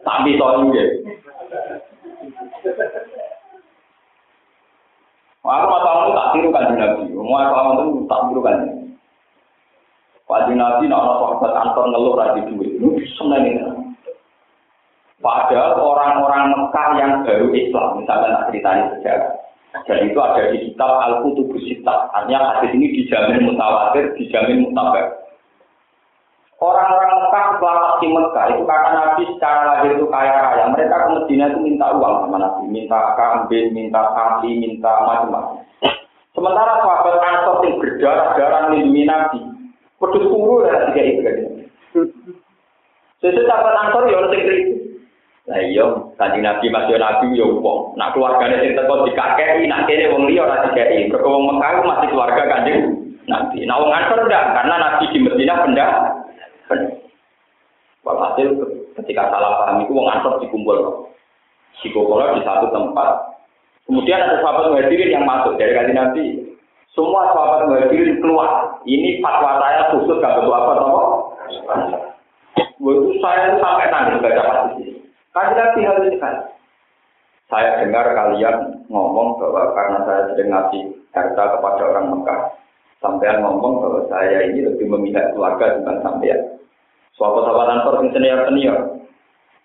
tapi ini. Wah, aku masalah itu tak tiru kan nabi, mau itu tak tiru kan. Pak Nabi nak orang sahabat antar ngeluh lagi duit, itu seneng ini. Padahal orang-orang Mekah yang baru Islam, misalnya nak ceritanya sejarah, dan itu ada di kitab Al-Qutubus Sittah. Artinya hadis ini dijamin mutawatir, dijamin mutabar. Orang-orang Mekah setelah di Mekah itu kata Nabi secara lahir itu kaya raya. Mereka ke Medina itu minta uang sama Nabi, minta kambing, minta sapi, minta macam-macam. Sementara sahabat Ansor yang berdarah-darah melindungi Nabi, Pedus kuru lah tiga itu kan. Sesuatu sahabat ansor ya orang tinggi. Nah iya, kanjeng Nabi masih Nabi ya wong. Nak keluarganya sing teko dikakei, nak kene wong liya ora dikakei. Mergo wong Mekah masih keluarga kanjeng Nabi. Nah wong ansor enggak, karena Nabi di Madinah pendak. Walhasil ketika salah paham itu wong ansor dikumpul. Sikokola di satu tempat. Kemudian ada sahabat muhajirin yang masuk dari kanjeng Nabi. Semua sahabat muhajirin keluar. Ini fatwa saya khusus gak betul apa apa. Waktu saya sampai nangis baca hadis ini. Kaji nabi harus sekali. Saya dengar kalian ngomong bahwa karena saya sedang ngasih harta kepada orang Mekah, sampean ngomong bahwa saya ini lebih memihak keluarga dibanding sampean. Suatu sahabat ansor senior senior.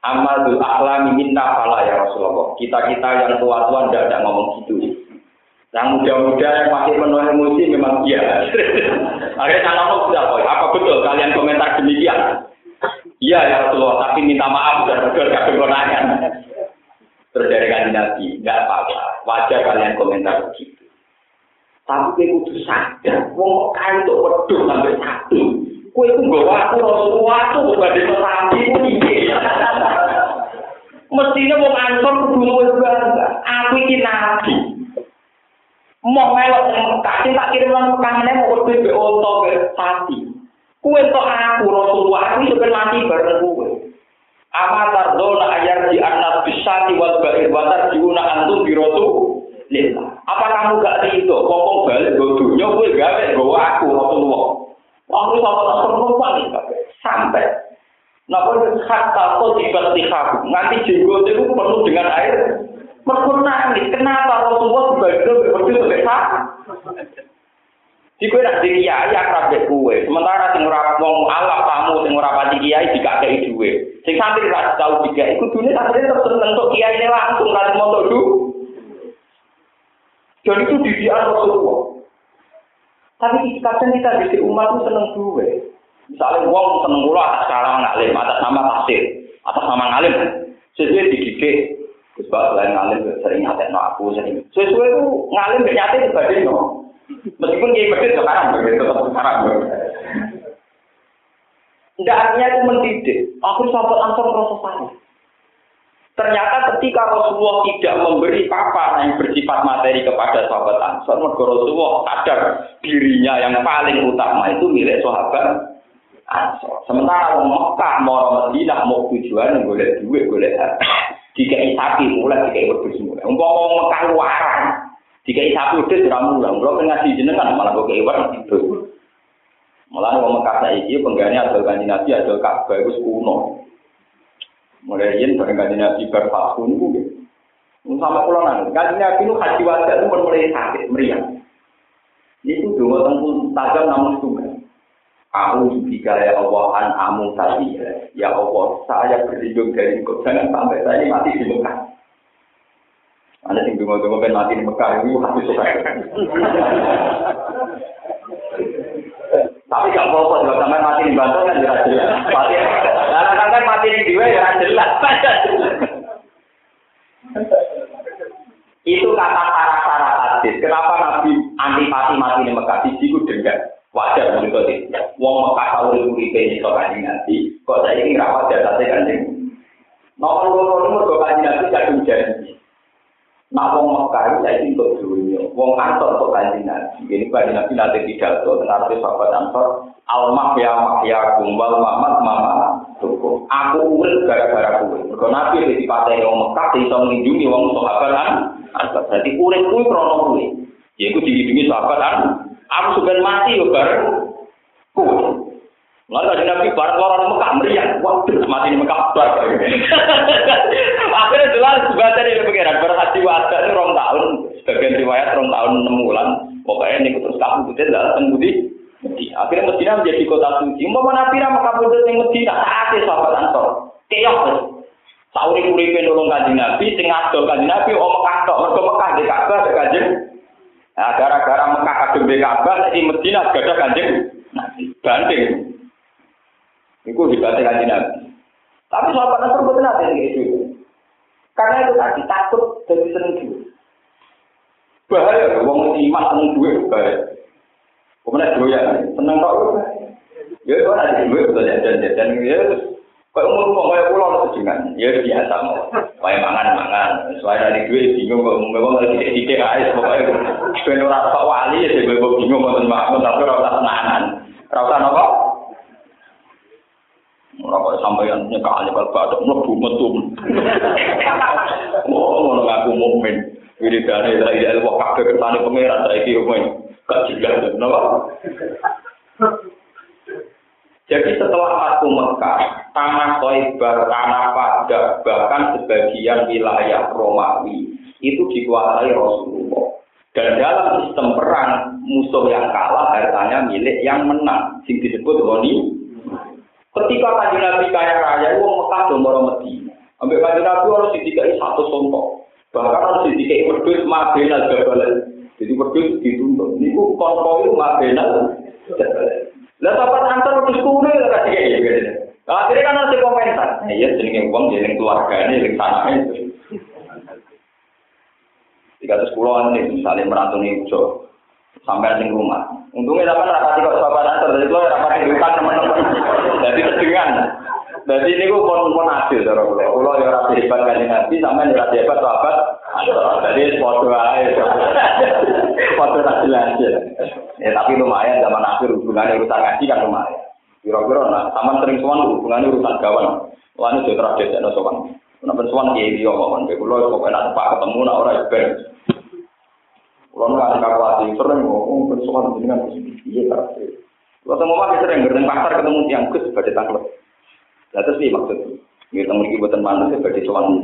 Amadul ahlami minna fala ya Rasulullah. Kita-kita yang tua-tua tidak ada ngomong gitu. Yang muda-muda yang masih penuh emosi memang iya. [LAUGHS] Akhirnya saya ngomong sudah, apa betul kalian komentar demikian? Iya ya Rasulullah, tapi minta maaf dan betul kadang konangan. Terus dari Nabi, nggak apa-apa, wajar kalian komentar begitu. Tapi kue kudu sadar, wong kain itu wedus sampai satu. Kue itu gak waktu Rasulullah bukan di sampai itu. Mestinya mau ansor kudu bangga. Aku ini nabi. mau melok tengah Mekah, sing tak kirim nang Mekah meneh mau kudu be onto be pati. Kuwe to aku Rasulullah aku iso ben mati bareng kuwe. Apa tardona ayat di anak bisati wal bahir watar diuna antum birotu lila. Apa kamu gak rido? Kokong balik bodoh. dunya kowe gawe gowo aku Rasulullah. Waktu sama tak perempuan sampai. Nah, kalau kata kau tiba-tiba, nanti jenggot itu penuh dengan air. Mereka nangis. Kenapa Rasulullah sebagai berbeda sebagai Di kowe nak kiai akrab kowe. Sementara sing ora wong alam tamu sing ora pati kiai dikakei duwe. Sing santri ra tau dikai iku dune santri tetep tok kiai ne langsung lan montok du. Dan itu didikan Rasulullah. Tapi kadang kita di umat itu seneng duwe. Misalnya wong seneng kula atas cara ngalim, atas nama tafsir, atas nama ngalim. Sesuai dididik, Sebab selain ngalim sering nyatet no aku sering. Sesuai itu ngalim gak nyatet dibanding no. Meskipun kiai medit sekarang begitu tetap sekarang. Tidak artinya itu mendidik. Aku sampai ansor proses Ternyata ketika Rasulullah tidak memberi apa yang bersifat materi kepada sahabat Ansor, maka Rasulullah sadar dirinya yang paling utama itu milik sahabat Ansor. Sementara orang Mekah mau Madinah mau tujuan boleh duit boleh harta. Jika sapi mulai jika wedhus mulai. Umpama Mekah luaran, jika sapi wedhus ora mulang, kula ngaji jenengan malah kok kewan itu. Malah wong Mekah saiki penggane adol kanjeng Nabi adol Ka'bah iku kuno. Mulai yen bareng kanjeng Nabi bar nggih. Sampai kula nang kanjeng itu haji wajah itu mulai sakit meriang. Itu dua tengkul tajam namun. Aku jika ya Allah an amu tadi ya Allah saya berlindung dari engkau jangan sampai saya ini mati di Mekah. Ada yang dungo-dungo ben mati di Mekah itu hati suka. Tapi gak apa-apa juga sampai mati di Banten kan jelas jelas. Mati, karena kan mati di Diwe ya jelas. Itu kata syarat-syarat hadis. Kenapa Nabi antipati mati di Mekah? Di dengak. Wajar begitu sih. Wong Mekah tahu di kuripe ini kok kanjeng Nabi. Kok saya ini rawat jasa saya kanjeng. Nomor loro nomor kok kanjeng Nabi kadung janji. Nah, wong Mekah itu saya untuk dunia. Wong Ansor untuk kanjeng Nabi. Ini kanjeng Nabi nanti tidak tahu. Tengah sahabat Ansor. Almah ya ya kumbal mamat mama tuku. Aku urip gara-gara kuwe. Mergo Nabi wis dipateni wong Mekah iso nglindungi wong sahabat Ansor. Dadi urip kuwi krono kuwi. Yaiku dilindungi sahabat Aku sudah mati yo bareng. Lalu ada Nabi bareng orang Mekah meriah. Waduh, mati di Mekah bar. [LAUGHS] Akhirnya jelas baca dari pengiran berhaji wajah ini rong tahun. Sebagian riwayat rong tahun enam bulan. Pokoknya ini terus kamu putih datang budi. Akhirnya Medina menjadi kota suci. Mau Nabi nama kabudut yang Medina saatnya sahabat Ansor. Keok. Sauri kuripe nolong kanjeng Nabi, sing ngadol kanjeng Nabi, om Mekah tok, mergo Mekah di Ka'bah kanjeng Nah, gara-gara Mekah kadung di Ka'bah, di Medina gak ada kanjeng Nabi. Banding. Itu dibanting kanjeng Nabi. Tapi sahabat Nasr betul nanti kayak itu. Karena itu tadi takut jadi seneng duit. Bahaya, wong iman seneng duit bahaya. Kemudian doyan, seneng itu Ya itu ada duit betul ya dan dan ya Kau umur mau kayak pulau dengan ya biasa mau, kayak mangan mangan. Soalnya dari duit bingung kok mau lagi tidak tidak aja pokoknya. Wali ya sih gue bingung mau makan tapi rasa tenanan, rasa apa? Ora sampai yang nyekal nyekal badak. Oh, ngono ngaku mukmin. Wiridane dari ilmu kabeh kersane pangeran saiki umum. Gak jelas? Jadi setelah Fatu Mekah, tanah Toibah, tanah Padang, bahkan sebagian wilayah Romawi itu dikuasai Rasulullah. Dan dalam sistem perang, musuh yang kalah hartanya milik yang menang, sing disebut Roni. Ketika kajian Nabi kaya raya, itu Mekah dan Medina. Ambil kajian Nabi harus didikai satu contoh. Bahkan harus didikai berdua mabena jabalan. Jadi berdua dituntut. Ini kontrol mabena jabalan. Lah sahabat antar terus kuno ya kasih kayak gitu. Akhirnya kan ada komentar. Nah, iya jenenge uang jeneng keluarga ini link sana itu. Tiga ratus puluh nih misalnya merantau nih ujo sampai di rumah. Untungnya dapat rapati kok sahabat antar dari itu rapati hutan teman-teman. Jadi kedengan. Jadi ini gue pun pun hasil cara gue. Kalau ya rasa hebat kan nanti sampai ya rasa hebat sahabat. Jadi foto aja. Foto hasil hasil. Ya tapi lumayan zaman akhir hubungannya urusan ngaji kan lumayan. Kira-kira nah, sama sering suan hubungannya urusan kawan. Wah ini sudah tradisi ada suan. Kenapa suan kiai dia kawan? Kayak kulo pokoknya nak pak ketemu nak orang ibadah. Kulo nggak ada sering ngomong bersuan dengan iya karakter. Kulo sama mama sering berdeng pasar ketemu tiang kus sebagai tangklep. Lah terus sih maksud kita memiliki buatan mana sebagai suan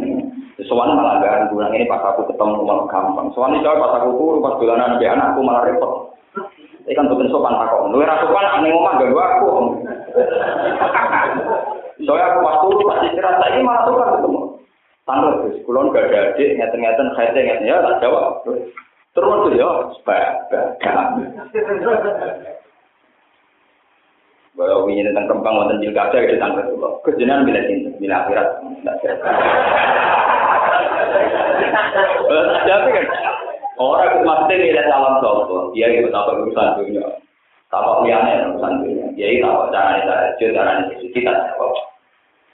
Soan malah gak kurang ini pas aku ketemu malah gampang. Soan itu pas aku tuh pas bulanan anak anakku malah repot. Ini kan bukan sopan takut. Lu rasa sopan aneh ngomong gak gua aku. [LAUGHS] Soalnya aku waktu itu pasti kerasa ini malah suka ketemu. Tanggal terus, kulon gak ada adik, ngeten-ngeten, ngeten ngeten ya tak jawab. Terus tuh ya, sebagai Bahwa ini tentang kembang wonten pilkada itu tanggal itu. Kejenan bila cinta, bila akhirat. Ada kan? Orang maksudnya tidak calon sopo, dia itu apa urusan dunia, apa liane urusan dunia, dia itu apa cara itu cara itu kita jawab.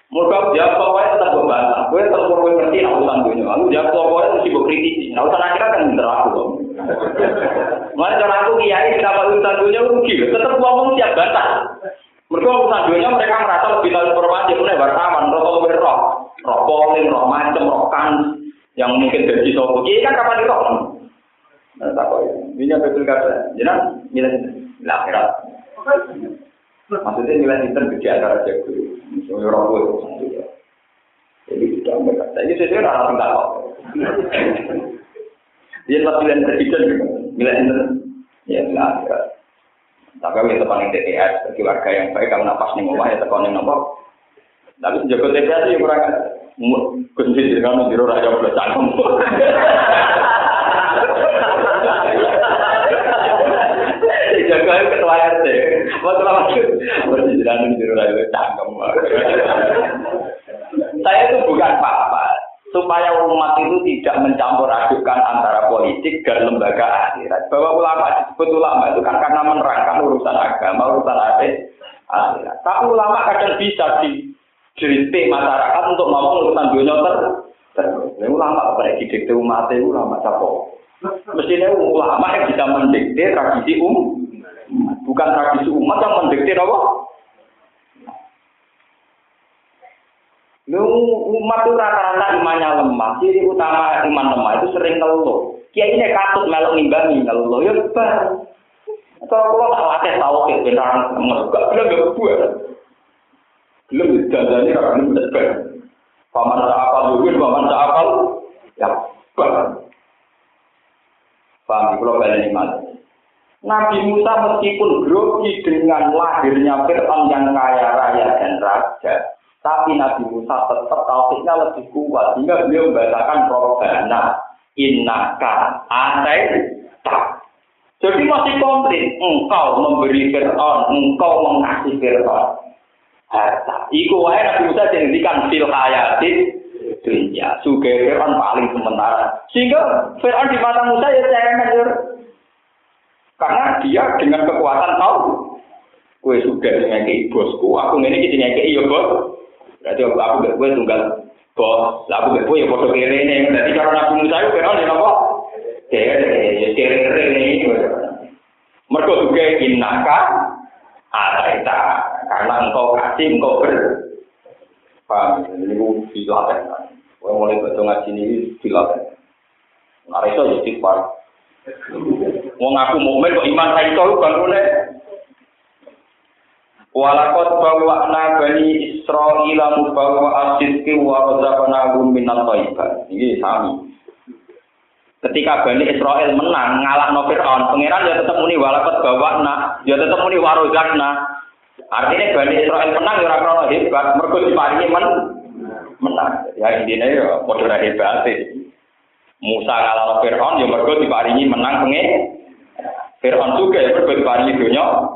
Mudah jawab pokoknya tetap berbantah, gue tetap ngerti urusan dunia, aku jawab pokoknya mesti gue kritisi, nah urusan akhirat kan bener aku dong. Mana cara aku kiai kita urusan dunia rugi, tetap ngomong siap bantah. Mereka urusan dunia mereka merasa lebih tahu informasi, mulai wartawan, rokok roh, roh polling, roh macam, roh kan, yang mungkin dari sopo, kiai kan kapan di roh? Nah, tak kok ini apa betul kata? Jangan nilai akhirat. Maksudnya nilai inter di antara jago, misalnya orang tua Jadi tidak mereka. Jadi saya tidak orang tak kok. Dia pas pilihan presiden inter, ya akhirat. Tapi teman yang TTS, bagi warga yang baik, kalau napas nih ngomong ya tekan nomor. Tapi jago TTS ya kurang. Kunci di kamu di raja boleh cangkem. Jaga ketua RT. Waktu lama itu jalan di raja cangkem. Saya itu bukan apa-apa. Supaya umat itu tidak mencampur adukan antara politik dan lembaga akhirat. Bahwa ulama disebut ulama itu kan karena menerangkan urusan agama, urusan akhirat. Tapi ulama kadang bisa di kritik masyarakat untuk ngomong urusan dunia ter. Ini ulama kayak didikte umat itu ulama siapa? Mestinya ulama yang bisa mendikte tradisi um, bukan tradisi umat yang mendikte apa? Umat itu rata-rata imannya lemah. Jadi utama iman lemah itu sering ngeluh. Kiai ini katut melok nimbangi ngeluh. Ya bar. Kalau kalau tak latih tahu ke benar, enggak bilang gak buat. Belum dijajani kalau belum benar. Paman tak apal mungkin, paman tak apal. Ya, bar. Paham, kalau kalian iman. Nabi Musa meskipun grogi dengan lahirnya Fir'aun yang kaya raya dan raja, tapi Nabi Musa tetap tauhidnya lebih kuat sehingga beliau membacakan Robbana innaka atai tak. Jadi masih komplit, engkau memberi Fir'aun, engkau mengasih Fir'aun. Harta. Iku wae Nabi Musa dihentikan fil hayatin dunia. Suge Fir'aun paling sementara. Sehingga Fir'aun di mata Musa ya cemen. Karena dia dengan kekuatan tahu Kue sudah ngekei bosku, aku ngene iki ngekei ya bos. Berarti aku aku gak kue tunggal bos. Lah aku gak kue ya padha kerene. Dadi cara Nabi Musa iku kira napa? Kere, ya kere ini. Mergo juga innaka ataita karena engkau kasih engkau ber paham ini dilakukan Kau mulai baca ngaji ini dilakukan nah itu ya istighfar mau ngaku mukmin kok iman saya itu kan boleh Walakot bawa na bani Israel mubawa asidki wa razaqnahum minat thayyibat. Ini sami. Ketika Bani Israel menang ngalah no Fir'aun, pangeran ya tetap muni walakot bawa na, ya tetap muni warozakna. Artinya Bani Israel menang ya ora hebat, mergo diparingi men menang. Ya intinya ya padha hebat Musa ngalah no Fir'aun ya mergo diparingi menang pengen. Fir'aun juga ya mergo diparingi dunia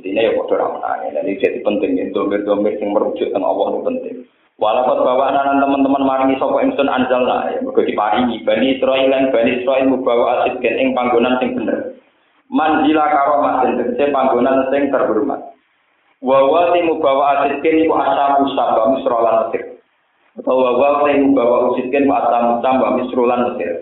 Intinya ya bodoh ramadhan. Jadi jadi penting ya. Domir-domir yang merujuk tentang Allah itu penting. Walaupun bawa anak teman-teman maringi sopo ingsun anjal lah. Ya, Mereka diparingi. Bani Israel dan Bani Israel membawa asid gen ing panggonan sing bener. Manjila karomah dan tegese panggonan sing terhormat. Wawa sing membawa asid gen iku asamu sambah misrolan mesir. Atau wawa sing membawa asid gen iku asamu sambah misrolan mesir.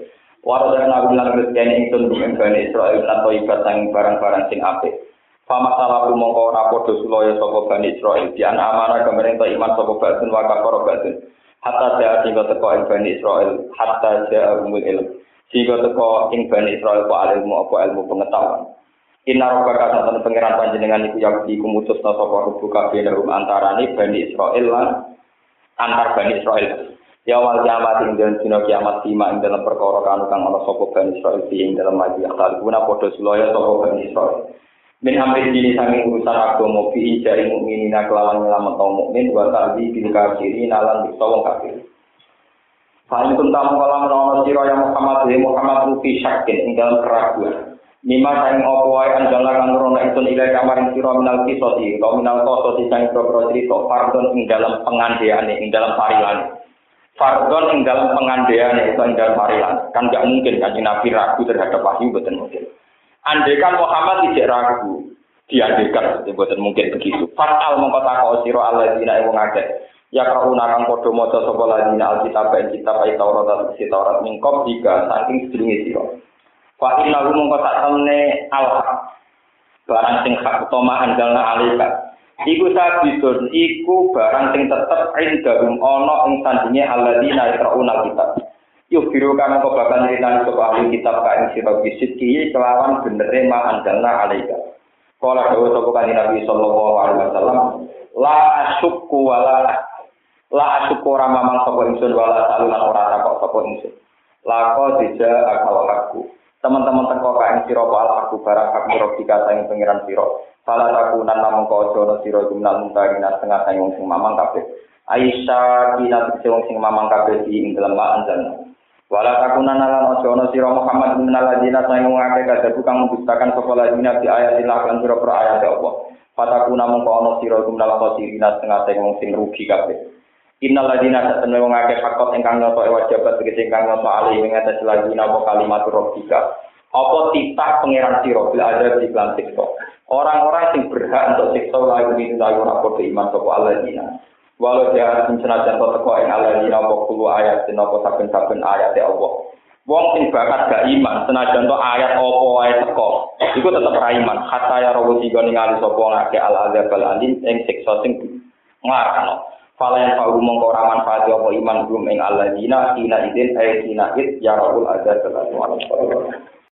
Waradar nabi lan rezeki ingsun ing Bani Israel toibat sang barang-barang sing apik. Fama salah mongko ora padha sulaya sapa Bani Israil di ana amanah kemarin to iman sapa batun wa kafara batun. Hatta jaa sing teko ing Bani Israil, hatta jaa umul ilm. Sehingga teko ing Bani Israil apa ilmu apa ilmu pengetahuan. Inna rabbaka satan pangeran panjenengan iku yang iku mutusna sapa rubu kabeh darum antarane Bani Israil lan antar Bani Israil. Ya wal kiamat ing dalam dina kiamat sima ing dalam perkara kanu kang ana Bani ing dalam mati akal guna padha sulaya sapa Bani Israil. Min amri dini sanging urusan agama fi jari mukminina kelawan nyelamet kaum mukmin wa tarbi bil kafirin lan bisa wong kafir. Fa'in kun tamu kala menawa sira ya Muhammad ya Muhammad rufi syakin ing dalam keraguan. Nima saing opo wae anjala kang nurono ingsun ila kamaring sira minal kisoti utawa minal qasati saing propro crita fardon ing dalam pengandeane ing dalam parilan Fardon ing dalam pengandeane itu ing dalam parilan kan gak mungkin kan Nabi ragu terhadap wahyu betul mungkin Andekan Muhammad tidak ragu, diandekan, buatan mungkin begitu. Fatal mengkota kau siro Allah dina ibu ngake. Ya kau nakang kodo mojo sopo ladina alkitab dan kitab ayat Taurat isi Taurat mingkop jika saking sedungi siro. Fa inna hu mengkota temne al barang sing hak utama andalna alika. Iku sabitun, iku barang sing tetep indahum ono ing sandinge aladina ikra'una kitab. Yuk biru kamu bakal nyeritain soal ahli kitab kain sirah bisit kiye kelawan benernya ma andalna alaika. Kala dawa sopo kanji Nabi Sallallahu Alaihi Wasallam, la asyukku wala la asyukku ora mamang sopo insun wala salunan ora takok sopo insun. Lako dija akal aku. Teman-teman teko kain siro wal aku barang hak murabika sayang pengiran siro. Fala takunan namung kau jono siro jumlah muntarina setengah sayang sing mamang kabeh. Aisyah kina wong sing mamang kabeh di ing anjalna. Wala takunan lan ojo ono sira Muhammad min aladina sing ngake kadhe kang mendustakan sapa ladina di ayat lan sira pro ayat Allah. Fatakuna mongko ono sira kumdal khosirina setengah sing wong sing rugi kabeh. Innal ladina satene wong akeh fakot ingkang nyoto wajibat tegese ingkang nyoto ali ing atas ladina apa kalimat rabbika. Apa titah pangeran sira bil ada di lan siksa. Orang-orang sing berhak untuk siksa lagu ini lagu rapor iman sapa aladina. Walau dia senajan to teko ing ala dina apa kulo ayat dina apa saben-saben ayat ya Allah. Wong sing bakat gak iman senajan to ayat apa wae teko, iku tetep ra iman. Kata ya rawu tiga ningali sapa ngake al azab al alim ing siksa sing nglarano. Fala yang kau mongko ora manfaat apa iman belum ing Allah dina ina idin ay ina id ya rabbul azab al alim.